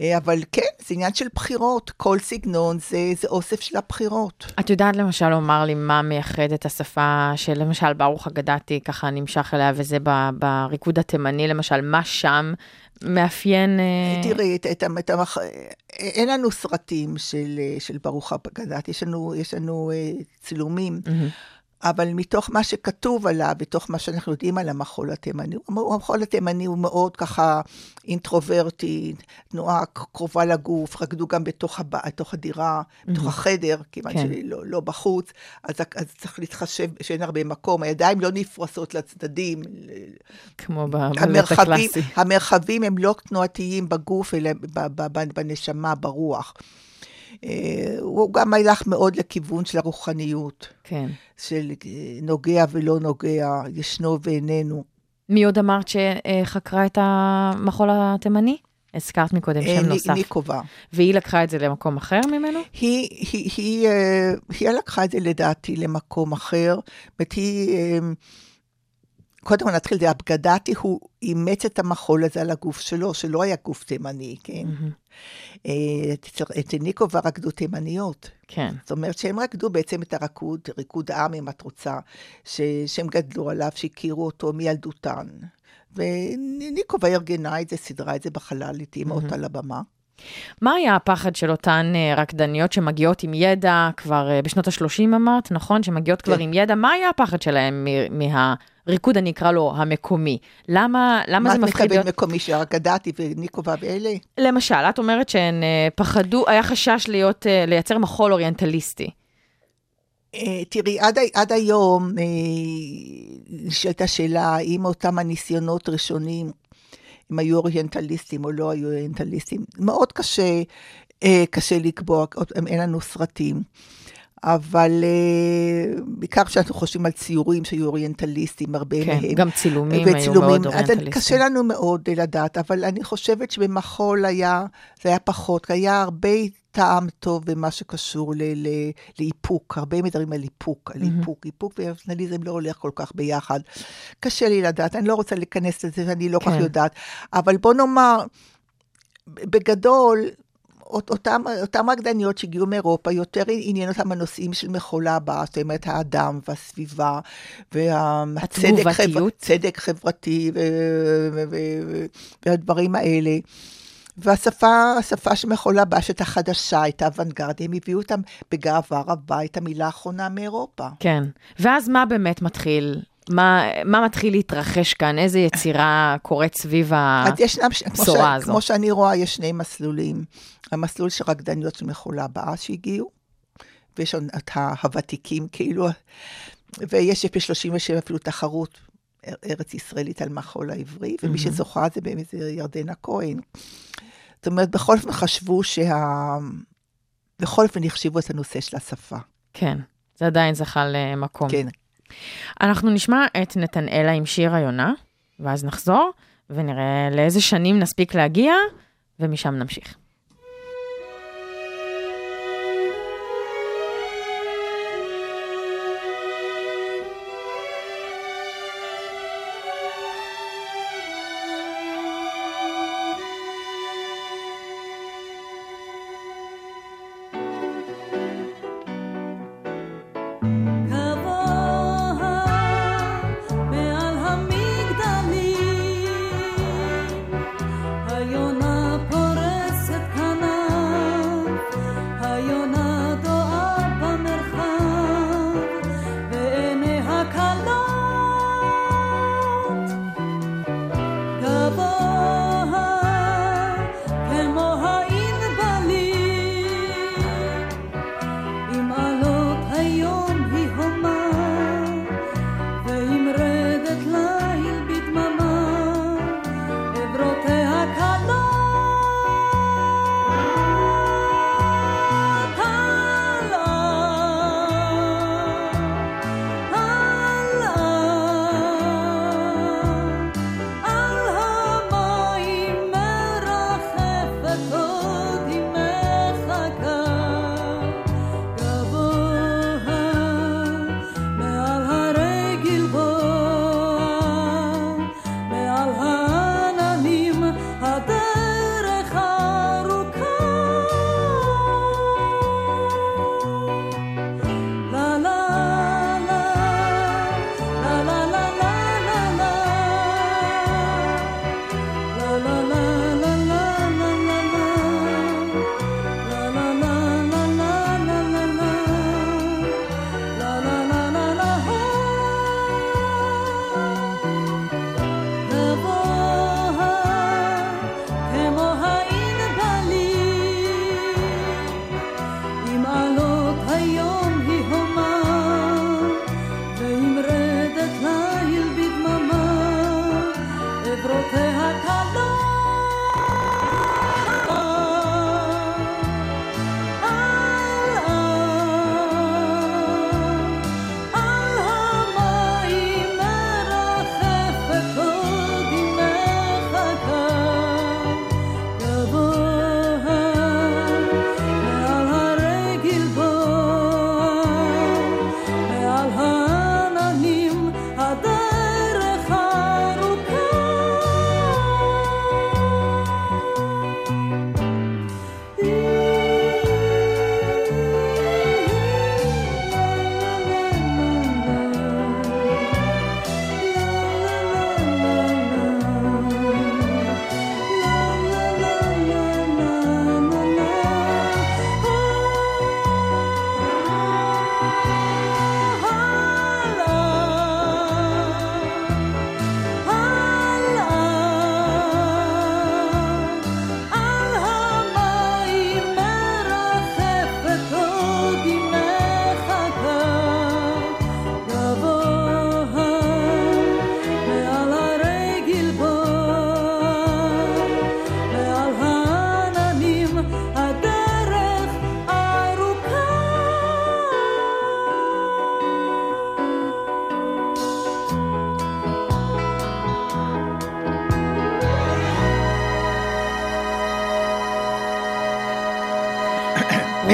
אה, אבל כן, זה עניין של בחירות. כל סגנון זה, זה אוסף של הבחירות. את יודעת למשל לומר לי מה מייחד את השפה של למשל ברוך אגדתי, ככה נמשך אליה, וזה בריקוד התימני למשל, מה שם מאפיין... אה, תראי, את, את, את המח... אין לנו סרטים של, של ברוך אגדת, יש לנו, יש לנו אה, צילומים, מהמם. אבל מתוך מה שכתוב עליו, מתוך מה שאנחנו יודעים על המחול התימני, המחול התימני הוא מאוד ככה אינטרוברטי, תנועה קרובה לגוף, רקדו גם בתוך, הב... בתוך הדירה, בתוך החדר, כיוון כן. שלא לא בחוץ, אז, אז צריך להתחשב שאין הרבה מקום, הידיים לא נפרסות לצדדים, כמו ב- בבית המרחבים, הקלאסי. המרחבים הם לא תנועתיים בגוף, אלא בנשמה, ברוח. אה, הוא גם הלך מאוד לכיוון של הרוחניות, כן. של אה, נוגע ולא נוגע, ישנו ואיננו. מי עוד אמרת שחקרה את המחול התימני? הזכרת מקודם אה, שם ני- נוסף. ניקובה. והיא לקחה את זה למקום אחר ממנו? היא, היא, היא, אה, היא לקחה את זה לדעתי למקום אחר. זאת אומרת, היא... אה, קודם כל נתחיל, זה אבגדתי, הוא אימץ את המחול הזה על הגוף שלו, שלא היה גוף תימני, כן? אצל- אצל ניקובה רקדו תימניות. כן. זאת אומרת שהם רקדו בעצם את הריקוד, ריקוד העם, אם את רוצה, ש, שהם גדלו עליו, שהכירו אותו מילדותן. וניקובה ארגנה את זה, סידרה את זה בחלל, התאימה אותה לבמה. מה היה הפחד של אותן אה, רקדניות שמגיעות עם ידע כבר אה, בשנות ה-30 אמרת, נכון? שמגיעות כבר כן. עם ידע, מה היה הפחד שלהם מ- מהריקוד, אני אקרא לו, המקומי? למה, למה מה זה את מפחיד מתכוונת להיות... מקומי שרקדתי וניקובה ואלה? למשל, את אומרת שהן אה, פחדו, היה חשש להיות, לייצר מחול אוריינטליסטי. תראי, עד, עד היום נשאלת השאלה האם אותם הניסיונות ראשונים, הם היו אוריינטליסטים או לא היו אוריינטליסטים. מאוד קשה, אה, קשה לקבוע, אין לנו סרטים. אבל אה, בעיקר כשאנחנו חושבים על ציורים שהיו אוריינטליסטים, הרבה כן, מהם. גם צילומים היו מאוד אז אוריינטליסטיים. קשה לנו מאוד לדעת, אבל אני חושבת שבמחול היה, זה היה פחות, היה הרבה טעם טוב במה שקשור ל, ל, לאיפוק, הרבה מדברים על איפוק, על איפוק, איפוק ואפנליזם לא הולך כל כך ביחד. קשה לי לדעת, אני לא רוצה להיכנס לזה, ואני לא כל כך כן. יודעת, אבל בוא נאמר, בגדול, אות- אותם, אותם רקדניות שהגיעו מאירופה, יותר עניין אותם הנושאים של מחולה הבאה, זאת אומרת, האדם והסביבה, והצדק. צדק חברתי ו- ו- ו- והדברים האלה. והשפה, השפה של מחולה בשת החדשה, את האוונגרד, הם הביאו אותם בגאווה רבה, את המילה האחרונה מאירופה. כן. ואז מה באמת מתחיל? מה, מה מתחיל להתרחש כאן? איזה יצירה קורית סביב הבשורה הזו. כמו שאני רואה, יש שני מסלולים. המסלול של רקדניות של מחולה הבאה שהגיעו, ויש את הוותיקים, כאילו, ויש ב-37 אפילו תחרות ארץ ישראלית על מחול העברי, ומי שזוכה זה באמת ירדנה כהן. זאת אומרת, בכל אופן חשבו שה... בכל אופן החשיבו את הנושא של השפה. כן, זה עדיין זכה למקום. כן. אנחנו נשמע את נתנאלה עם שיר היונה, ואז נחזור, ונראה לאיזה שנים נספיק להגיע, ומשם נמשיך.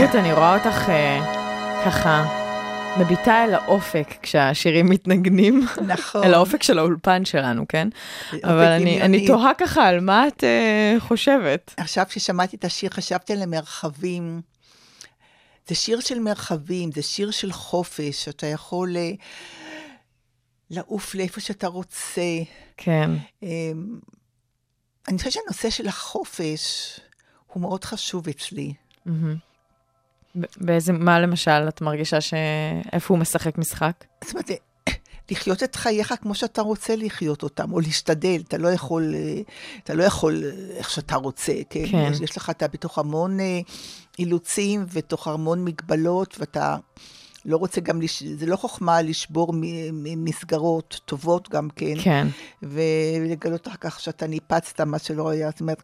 רות, אני רואה אותך אה, ככה מביטה אל האופק כשהשירים מתנגנים. נכון. אל האופק של האולפן שלנו, כן? אבל אני. תוהה ככה על מה את אה, חושבת. עכשיו כששמעתי את השיר חשבתי על המרחבים. זה שיר של מרחבים, זה שיר של חופש, אתה יכול אה, לעוף לאיפה שאתה רוצה. כן, אמ, אני חושבת שהנושא של החופש הוא מאוד חשוב אצלי. ב- באיזה, מה למשל את מרגישה ש... איפה הוא משחק משחק? זאת אומרת, לחיות את חייך כמו שאתה רוצה לחיות אותם, או להשתדל, אתה לא יכול, אה, אתה לא יכול אה, איך שאתה רוצה, כן? כן. יש, יש לך, אתה בתוך המון אה, אילוצים ובתוך המון מגבלות, ואתה לא רוצה גם, לש... זה לא חוכמה לשבור מסגרות טובות גם כן, כן, ולגלות אחר כך שאתה ניפצת מה שלא היה, זאת אומרת,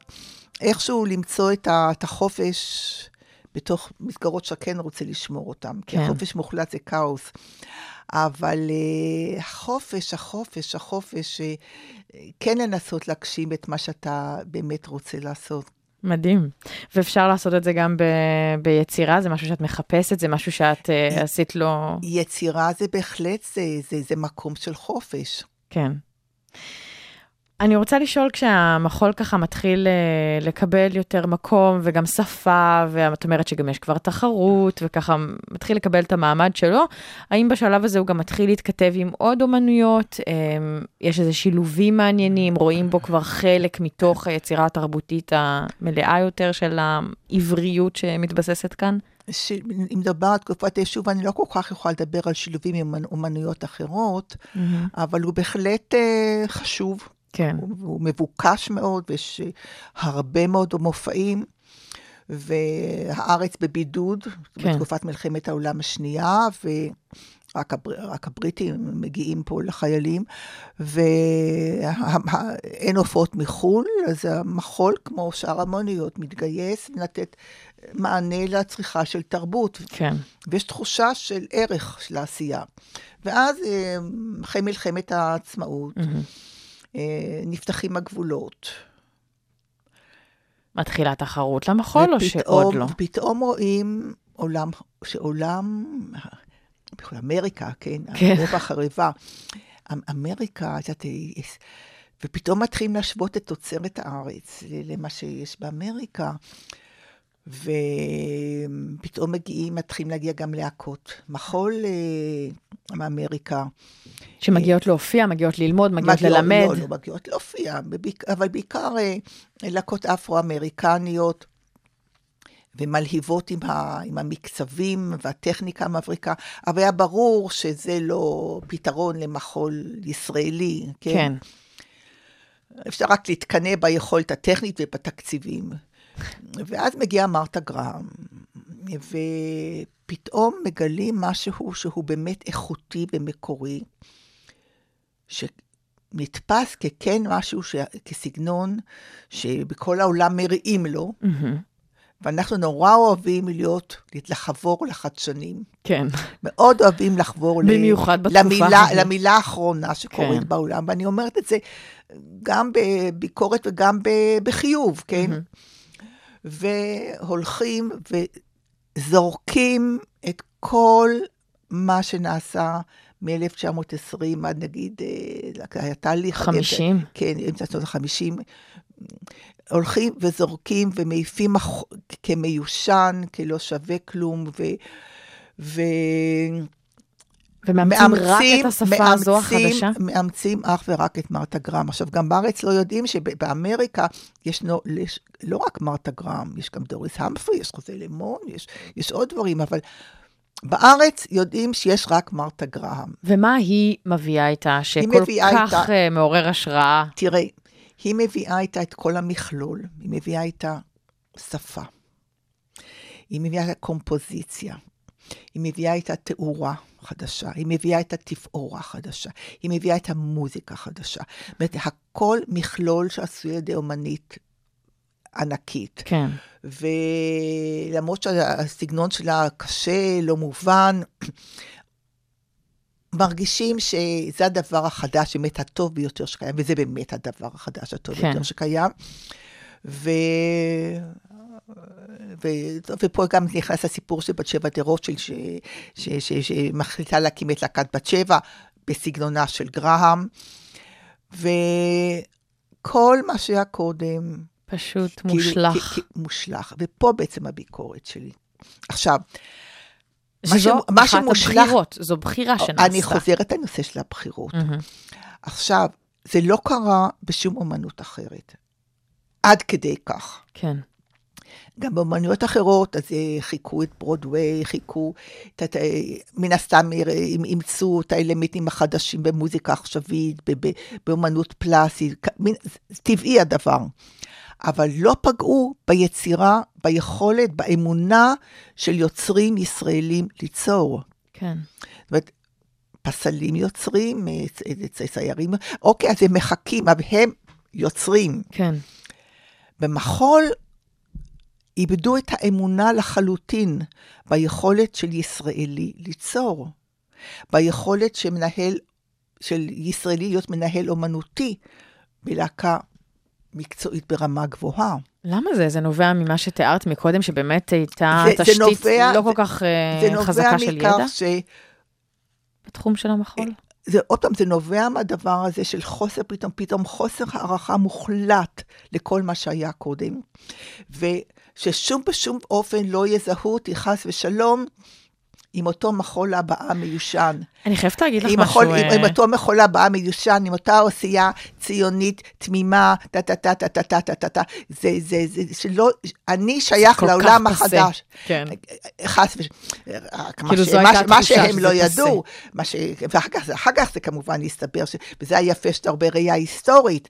איכשהו למצוא את, ה, את החופש בתוך מסגרות שאתה כן רוצה לשמור אותן, כי כן. החופש מוחלט זה כאוס. אבל uh, החופש, החופש, החופש, uh, כן לנסות להגשים את מה שאתה באמת רוצה לעשות. מדהים. ואפשר לעשות את זה גם ב... ביצירה? זה משהו שאת מחפשת? זה משהו שאת אה, עשית לו... יצירה זה בהחלט, זה, זה, זה מקום של חופש. כן. אני רוצה לשאול, כשהמחול ככה מתחיל אה, לקבל יותר מקום וגם שפה, ואת אומרת שגם יש כבר תחרות, וככה מתחיל לקבל את המעמד שלו, האם בשלב הזה הוא גם מתחיל להתכתב עם עוד אומנויות? אה, יש איזה שילובים מעניינים, רואים בו כבר חלק מתוך היצירה התרבותית המלאה יותר של העבריות שמתבססת כאן? ש... אם מדבר על תקופת היישוב, אני לא כל כך יכולה לדבר על שילובים עם אומנויות אחרות, אבל הוא בהחלט uh, חשוב. כן. הוא, הוא מבוקש מאוד, ויש אה, הרבה מאוד מופעים, והארץ בבידוד, כן. בתקופת מלחמת העולם השנייה, ורק הבר, הבריטים מגיעים פה לחיילים, ואין הופעות מחו"ל, אז המחול, כמו שאר המוניות, מתגייס לתת מענה לצריכה של תרבות. כן. ויש תחושה של ערך של העשייה. ואז, אה, אחרי מלחמת העצמאות, אה, נפתחים הגבולות. מתחילה תחרות למחול או שעוד לא? ופתאום רואים עולם, שעולם, בכל אמריקה, כן, כן. אירופה חרבה. אמ- אמריקה, את יודעת, ופתאום מתחילים להשוות את תוצרת הארץ למה שיש באמריקה. ופתאום מגיעים, מתחילים להגיע גם להקות. מחול אה, מאמריקה. שמגיעות להופיע, מגיעות ללמוד, מגיעות מגיעות- ללמד. לא, לא מגיעות להופיע, אבל בעיקר אה, להקות אפרו-אמריקניות, ומלהיבות עם, ה, עם המקצבים והטכניקה המבריקה, אבל היה ברור שזה לא פתרון למחול ישראלי, כן? כן. אפשר רק להתקנא ביכולת הטכנית ובתקציבים. ואז מגיעה מרתה גרם, ופתאום מגלים משהו שהוא באמת איכותי ומקורי, שנתפס ככן משהו, ש... כסגנון שבכל העולם מריעים לו, ואנחנו נורא אוהבים להיות, לחבור לחדשנים. כן. מאוד אוהבים לחבור ל- במיוחד בתקופה למילה, הזאת. למילה האחרונה שקורית כן. בעולם, ואני אומרת את זה גם בביקורת וגם בחיוב, כן? והולכים וזורקים את כל מה שנעשה מ-1920 עד נגיד, אה, היה תהליך... 50. כן, אמצע שנות ה-50. הולכים וזורקים ומעיפים כמיושן, כלא שווה כלום, ו... ו... ומאמצים רק את השפה הזו החדשה? מאמצים אך ורק את מרתה גרם. עכשיו, גם בארץ לא יודעים שבאמריקה ישנו יש, לא רק מרתה גרם, יש גם דוריס המפרי, יש חוזה לימון, יש, יש עוד דברים, אבל בארץ יודעים שיש רק מרתה גרם. ומה היא מביאה איתה שכל מביאה כך איתה- אה, מעורר השראה? תראה, היא מביאה איתה את כל המכלול, היא מביאה איתה שפה, היא מביאה איתה קומפוזיציה, היא מביאה איתה תאורה חדשה, היא מביאה את התפאורה חדשה, היא מביאה את המוזיקה חדשה. זאת אומרת, הכל מכלול שעשוי על ידי אומנית ענקית. כן. ולמרות שהסגנון שלה קשה, לא מובן, מרגישים שזה הדבר החדש, באמת הטוב ביותר שקיים, וזה באמת הדבר החדש הטוב כן. ביותר שקיים. ו... ו- ופה גם נכנס הסיפור של בת שבע דה רוטשילד, ש- ש- ש- שמחליטה להקים את להקת בת שבע בסגנונה של גרהם. וכל מה שהיה קודם, פשוט כאילו, מושלך. כ- כ- מושלך, ופה בעצם הביקורת שלי. עכשיו, מה שזו מה אחת שמושלך- הבחירות, זו בחירה שנעשתה. אני חוזרת לנושא של הבחירות. מהמם. עכשיו, זה לא קרה בשום אומנות אחרת. עד כדי כך. כן. גם באומנויות אחרות, אז אה, חיכו את ברודוויי, חיכו, את, אה, מן הסתם אה, אימ- אימצו את האלמנטים החדשים במוזיקה עכשווית, ב- ב- באומנות פלאסית, טבעי הדבר. אבל לא פגעו ביצירה, ביכולת, באמונה של יוצרים ישראלים ליצור. כן. זאת אומרת, פסלים יוצרים, ציירים, אוקיי, אז הם מחכים, אבל הם יוצרים. כן. במחול איבדו את האמונה לחלוטין ביכולת של ישראלי ליצור, ביכולת של מנהל, של ישראלי להיות מנהל אומנותי בלהקה מקצועית ברמה גבוהה. למה זה? זה נובע ממה שתיארת מקודם, שבאמת הייתה זה- זה תשתית נובע- לא כל כך אה, זה נובע חזקה של ידע מכך ש... בתחום של המחול? זה עוד פעם, זה נובע מהדבר הזה של חוסר, פתאום, פתאום חוסר הערכה מוחלט לכל מה שהיה קודם. ששום בשום אופן לא יזהו אותי, חס ושלום, עם אותו מחול הבאה מיושן. אני חייבת להגיד לך עם משהו... מחול, עם, עם אה, אותו מחול הבאה מיושן, עם אותה עושייה ציונית, תמימה, טה-טה-טה-טה-טה-טה-טה-טה. זה, זה, זה, שלא, אני שייך לעולם החדש. כן. חס ושלום. כאילו זו הייתה התחושה מה שהם לא ידעו, מה ש... ואחר כך, כך זה כמובן הסתבר, וזה היפה שאתה הרבה ראייה היסטורית.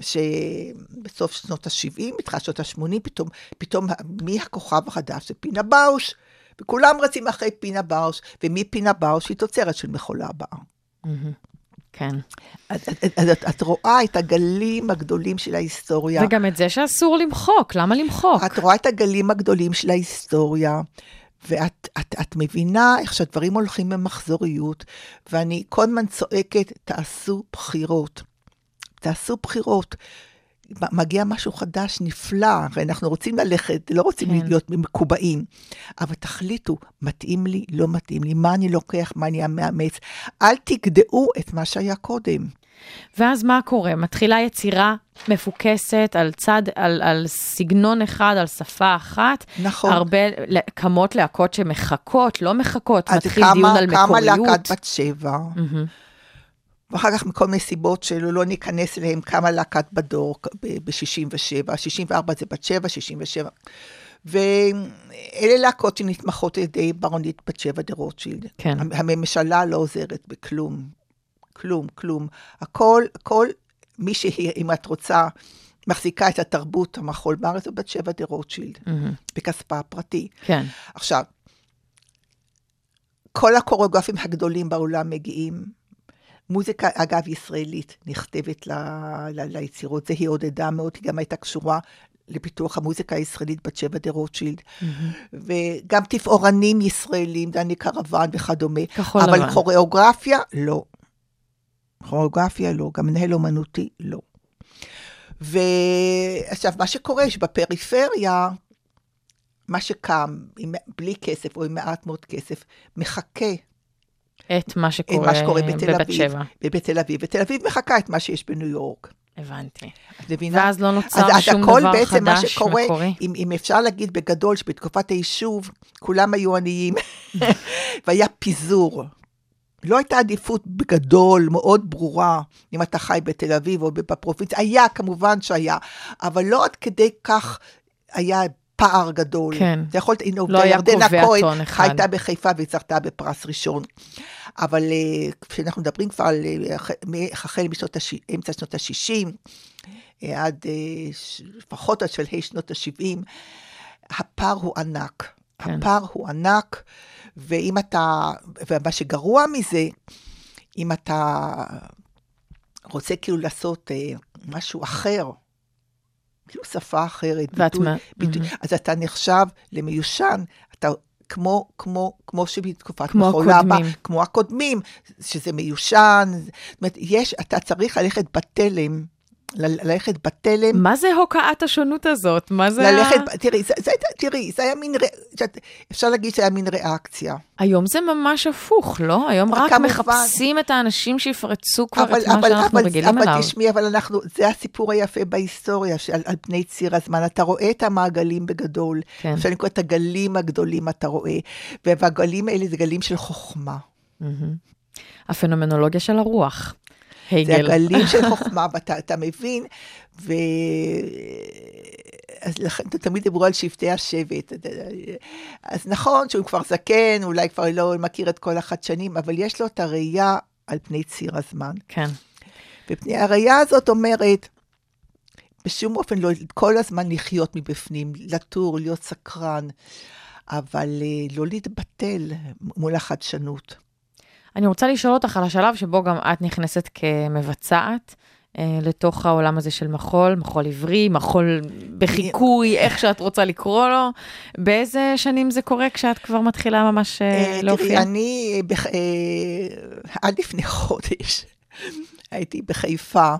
שבסוף שנות ה-70, בתחילת שנות ה-80, פתאום, פתאום מי הכוכב החדש? זה פינה באוש. וכולם רצים אחרי פינה באוש, ומי פינה באוש היא תוצרת של מחולה הבאה. כן. אז, אז, אז את, את רואה את הגלים הגדולים של ההיסטוריה. וגם את זה שאסור למחוק, למה למחוק? את רואה את הגלים הגדולים של ההיסטוריה, ואת את, את מבינה איך שהדברים הולכים במחזוריות, ואני כל הזמן צועקת, תעשו בחירות. תעשו בחירות. מגיע משהו חדש, נפלא, הרי אנחנו רוצים ללכת, לא רוצים כן. להיות מקובעים, אבל תחליטו, מתאים לי, לא מתאים לי, מה אני לוקח, מה אני מאמץ. אל תגדעו את מה שהיה קודם. ואז מה קורה? מתחילה יצירה מפוקסת על צד, על, על סגנון אחד, על שפה אחת. נכון. הרבה, קמות להקות שמחכות, לא מחכות, אז מתחיל קמה- דיון על קמה מקוריות. להקת בת שבע, מהמם. ואחר כך מכל מיני סיבות שלא לא ניכנס אליהם, קמה להקת בדור ב-67, 64 זה בת שבע, 67. ואלה להקות שנתמכות על ידי ברונית בת שבע דה רוטשילד. כן. הממשלה לא עוזרת בכלום, כלום, כלום. הכל, הכל, מי שהיא, אם את רוצה, מחזיקה את התרבות המחול בארץ, זו בת שבע דה רוטשילד, מהמם. בכספה הפרטי. כן. עכשיו, כל הקוריאוגרפים הגדולים בעולם מגיעים. מוזיקה, אגב, ישראלית, נכתבת ל, ל, ליצירות. זה היא עודדה מאוד, היא גם הייתה קשורה לפיתוח המוזיקה הישראלית בת שבע דה רוטשילד. וגם תפאורנים ישראלים, דני קרוון וכדומה. כחול אבל לבן. קוריאוגרפיה, לא. כוריאוגרפיה, לא. גם מנהל אומנותי, לא. ועכשיו, מה שקורה שבפריפריה, מה שקם, עם, בלי כסף או עם מעט מאוד כסף, מחכה את מה שקורה, מה שקורה בתל בבת אביב. שבע. בתל אביב. ותל אביב מחכה את מה שיש בניו יורק. הבנתי. את מבינה? ואז לא נוצר אז, אז שום הכל דבר בעצם מה חדש, שקורה, מקורי. אם, אם אפשר להגיד בגדול שבתקופת היישוב כולם היו עניים והיה פיזור. לא הייתה עדיפות בגדול, מאוד ברורה, אם אתה חי בתל אביב או בפרובינציה. היה, כמובן שהיה, אבל לא עד כדי כך היה פער גדול. כן. אתה יכול, הנה, לא היה ירדנה קובע כהן טון אחד. חייתה בחיפה והצלחתה בפרס ראשון. אבל אה, כשאנחנו מדברים כבר על אה, החל משנות הש... אמצע שנות ה-60, עד אה, ש- לפחות עד שלהי שנות ה-70, הפער הוא ענק. כן. הפער הוא ענק, ואם אתה, ומה שגרוע מזה, אם אתה רוצה כאילו לעשות משהו אחר, כאילו שפה אחרת, ואת ביטוי, מה- ביטוי, מהמם. אז אתה נחשב למיושן, אתה כמו, כמו, כמו שבתקופת כמו מחולה הקודמים. כמו הקודמים, שזה מיושן, זאת אומרת, יש, אתה צריך ללכת בתלם ללכת בתלם. מה זה הוקעת השונות הזאת? מה זה... ללכת, ה... תראי, זה, זה, תראי, זה היה מין, שאת- אפשר להגיד שהיה מין ריאקציה. היום זה ממש הפוך, לא? היום רק כמובן. מחפשים את האנשים שיפרצו כבר אבל, את מה אבל, שאנחנו אבל, רגילים אבל אליו. תשמעי, אבל אנחנו, זה הסיפור היפה בהיסטוריה, שעל על פני ציר הזמן, אתה רואה את המעגלים בגדול. כן. אפשר לקרוא את הגלים הגדולים, אתה רואה, והגלים האלה זה גלים של חוכמה. הפנומנולוגיה של הרוח. זה הגל. הגלים של חוכמה, ואתה אתה מבין, ו... אז לכן תמיד דיברו על שבטי השבט. אז נכון שהוא כבר זקן, אולי כבר לא מכיר את כל החדשנים, אבל יש לו את הראייה על פני ציר הזמן. כן. ופני הראייה הזאת אומרת, בשום אופן לא, כל הזמן לחיות מבפנים, לטור, להיות סקרן, אבל אה, לא להתבטל מול החדשנות. אני רוצה לשאול אותך על השלב שבו גם את נכנסת כמבצעת. אה, לתוך העולם הזה של מחול, מחול עברי, מחול בחיקוי, איך שאת רוצה לקרוא לו. באיזה שנים זה קורה כשאת כבר מתחילה ממש אה, אה, להופיע? תראי, אני עד לפני חודש הייתי בחיפה,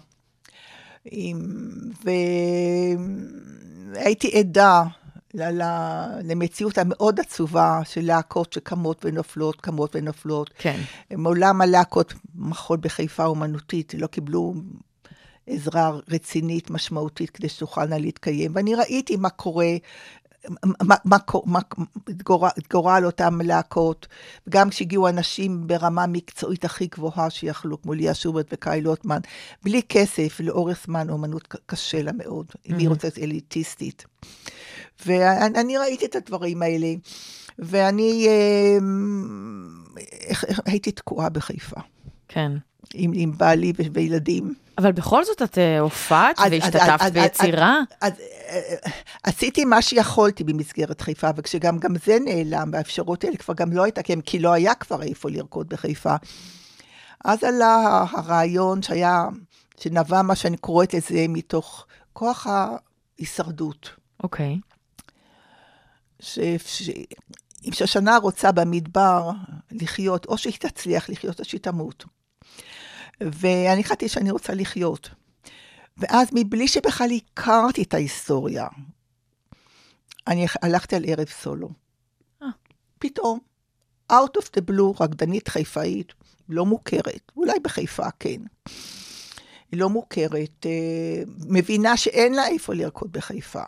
והייתי עדה למציאות המאוד עצובה של להקות שקמות ונופלות, קמות ונופלות. כן. מעולם הלהקות מחול בחיפה אומנותית לא קיבלו עזרה רצינית, משמעותית, כדי שתוכלנה להתקיים. ואני ראיתי מה קורה, מה, מה, מה, גורל, אותם להקות. גם כשהגיעו אנשים ברמה מקצועית הכי גבוהה שיכלו, כמו ליה שוברט וקאי לוטמן, בלי כסף, לאורך זמן, אומנות קשה לה מאוד, אם היא רוצה להיות אליטיסטית. ואני ראיתי את הדברים האלה, ואני אה, איך- איך- הייתי תקועה בחיפה, כן. עם, עם בעלי וילדים. אבל בכל זאת את אה, הופעת אז- אז- והשתתפת אז- ביצירה. אז אה, עשיתי מה שיכולתי במסגרת חיפה, וכשגם גם זה נעלם, והאפשרות האלה כבר גם לא הייתה, כי- לא היה כבר איפה לרקוד בחיפה. אז עלה הרעיון שהיה, שנבע מה שאני קוראת לזה מתוך כוח ההישרדות. אוקיי. ש... ש... אם שושנה רוצה במדבר לחיות, או שהיא תצליח לחיות או שהיא תמות. ואני החלטתי שאני רוצה לחיות. ואז מבלי שבכלל הכרתי את ההיסטוריה, אני הלכתי על ערב סולו. אה. פתאום, out of the blue, רקדנית חיפאית, לא מוכרת, אולי בחיפה כן. היא לא מוכרת, אה, מבינה שאין לה איפה לרקוד בחיפה.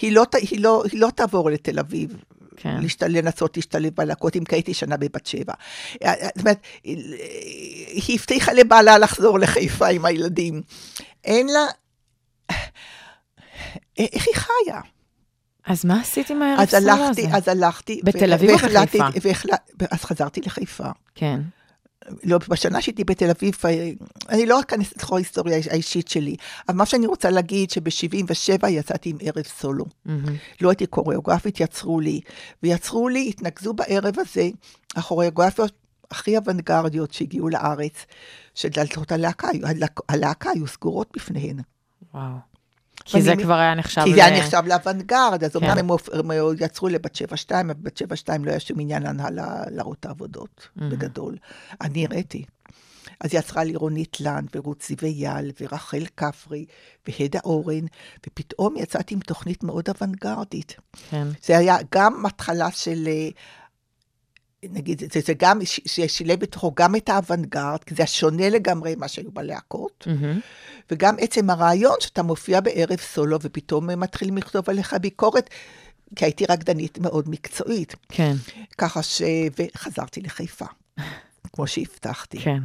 היא לא, היא לא, היא לא תעבור לתל אביב, כן. להשת- לנסות להשתלב בלהקות, כי הייתי שנה בבת שבע. אה, זאת אומרת, היא הבטיחה לבעלה לחזור לחיפה עם הילדים. אין לה... איך היא חיה? אז מה עשית עם הערב אז סולו הלכתי, הזה? אז הלכתי. בתל ו- אביב או בחיפה? והחלט- אז חזרתי לחיפה. כן. לא, בשנה שהייתי בתל אביב, אה, אני לא אכנס לתוך ההיסטוריה האישית שלי, אבל מה שאני רוצה להגיד, שב-77 יצאתי עם ערב סולו. מהמם. לא הייתי קוריאוגרפית, יצרו לי. ויצרו לי, התנקזו בערב הזה, הכוריאוגרפיות הכי אוונגרדיות שהגיעו לארץ, שדלתות הלהקה, הלהקה היו סגורות בפניהן. וואו. כי זה כבר היה נחשב... כי זה היה נחשב לאוונגרד, אז כן. אומנם הם הופ- הם יצרו לבת שבע שתיים, אבל בת שבע שתיים לא היה שום עניין לה- לה- להראות את העבודות, בגדול. אני הראיתי. אז יצרה לי רונית לנד, ורות זיו-אייל, ורחל כפרי, והדה אורן, ופתאום יצאתי עם תוכנית מאוד אוונגרדית. כן. זה היה גם התחלה של, אה, נגיד, זה, זה גם, ששילב בתוכו גם את האוונגרד, כי זה היה שונה לגמרי ממה שהיו בלהקות, מהמם. וגם עצם הרעיון שאתה מופיע בערב סולו, ופתאום מתחילים לכתוב עליך ביקורת, כי הייתי רקדנית מאוד מקצועית. כן, ככה ש... וחזרתי לחיפה, כמו שהבטחתי. כן.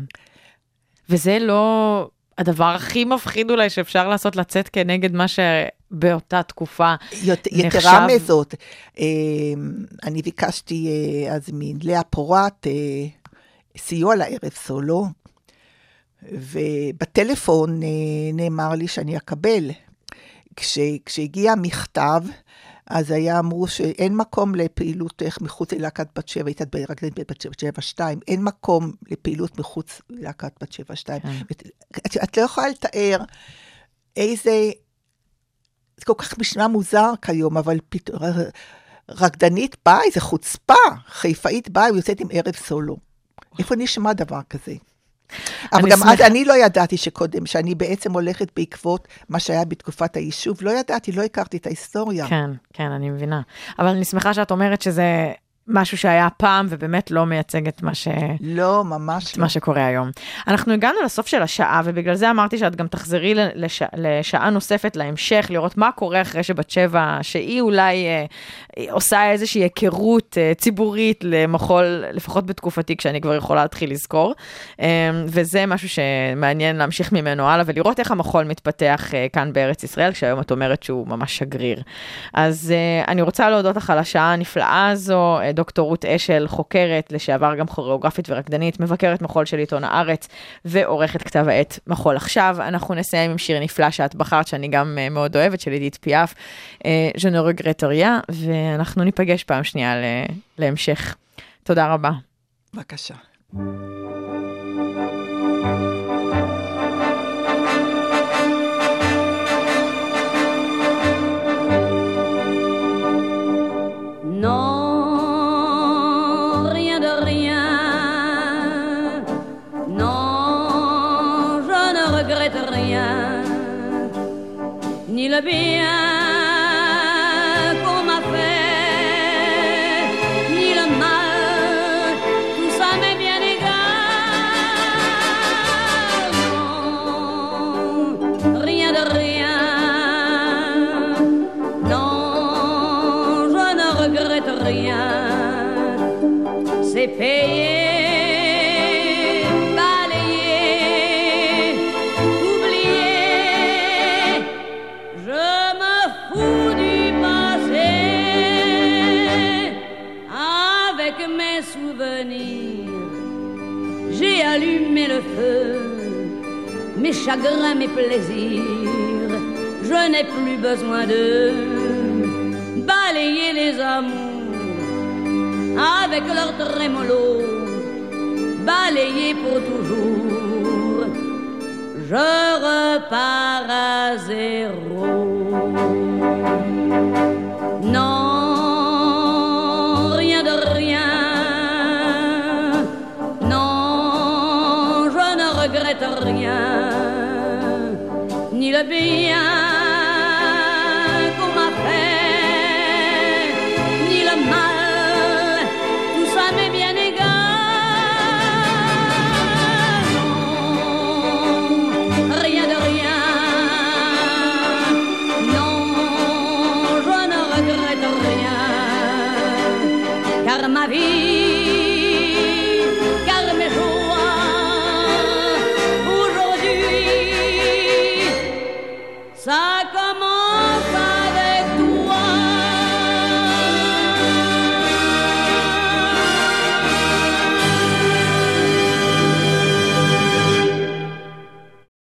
וזה לא הדבר הכי מפחיד אולי שאפשר לעשות, לצאת כנגד מה שבאותה תקופה יות- נחשב- יתרה מזאת, אה, אני ביקשתי אה, אז מלאה פורט אה, סיוע לערב סולו, ובטלפון אה, נאמר לי שאני אקבל. כש, כשהגיע המכתב, אז היה אמרו שאין מקום לפעילותך מחוץ ללהקת בת שבע, היית רקדנית בת שבע, שבע שתיים, אין מקום לפעילות מחוץ ללהקת בת שבע שתיים. כן. את, את לא יכולה לתאר איזה, זה כל כך נשמע מוזר כיום, אבל פתאום, רקדנית באה, איזה חוצפה, חיפאית באה, היא יוצאת עם ערב סולו. איפה נשמע דבר כזה? אבל גם אז אני לא ידעתי שקודם, שאני בעצם הולכת בעקבות מה שהיה בתקופת היישוב, לא ידעתי, לא הכרתי את ההיסטוריה. כן, כן, אני מבינה. אבל אני שמחה שאת אומרת שזה משהו שהיה פעם, ובאמת לא מייצג את מה ש... לא, ממש את לא. מה שקורה היום. אנחנו הגענו לסוף של השעה, ובגלל זה אמרתי שאת גם תחזרי לש... לשעה נוספת להמשך, לראות מה קורה אחרי שבת שבע, שהיא אולי אה, עושה איזושהי היכרות אה, ציבורית למחול, לפחות בתקופתי, כשאני כבר יכולה להתחיל לזכור. אה, וזה משהו שמעניין להמשיך ממנו הלאה, ולראות איך המחול מתפתח אה, כאן בארץ ישראל, כשהיום את אומרת שהוא ממש שגריר. אז אה, אני רוצה להודות לך על השעה הנפלאה הזו, אה, דוקטור רות אשל, חוקרת, לשעבר גם כוריאוגרפית ורקדנית, מבקרת מחול של עיתון הארץ, ועורכת כתב העת מחול עכשיו. אנחנו נסיים עם שיר נפלא שאת בחרת, שאני גם אה, מאוד אוהבת, של עידית פיאף, ז'נו רגרטוריה, ואנחנו ניפגש פעם שנייה להמשך. תודה רבה. בבקשה. il bien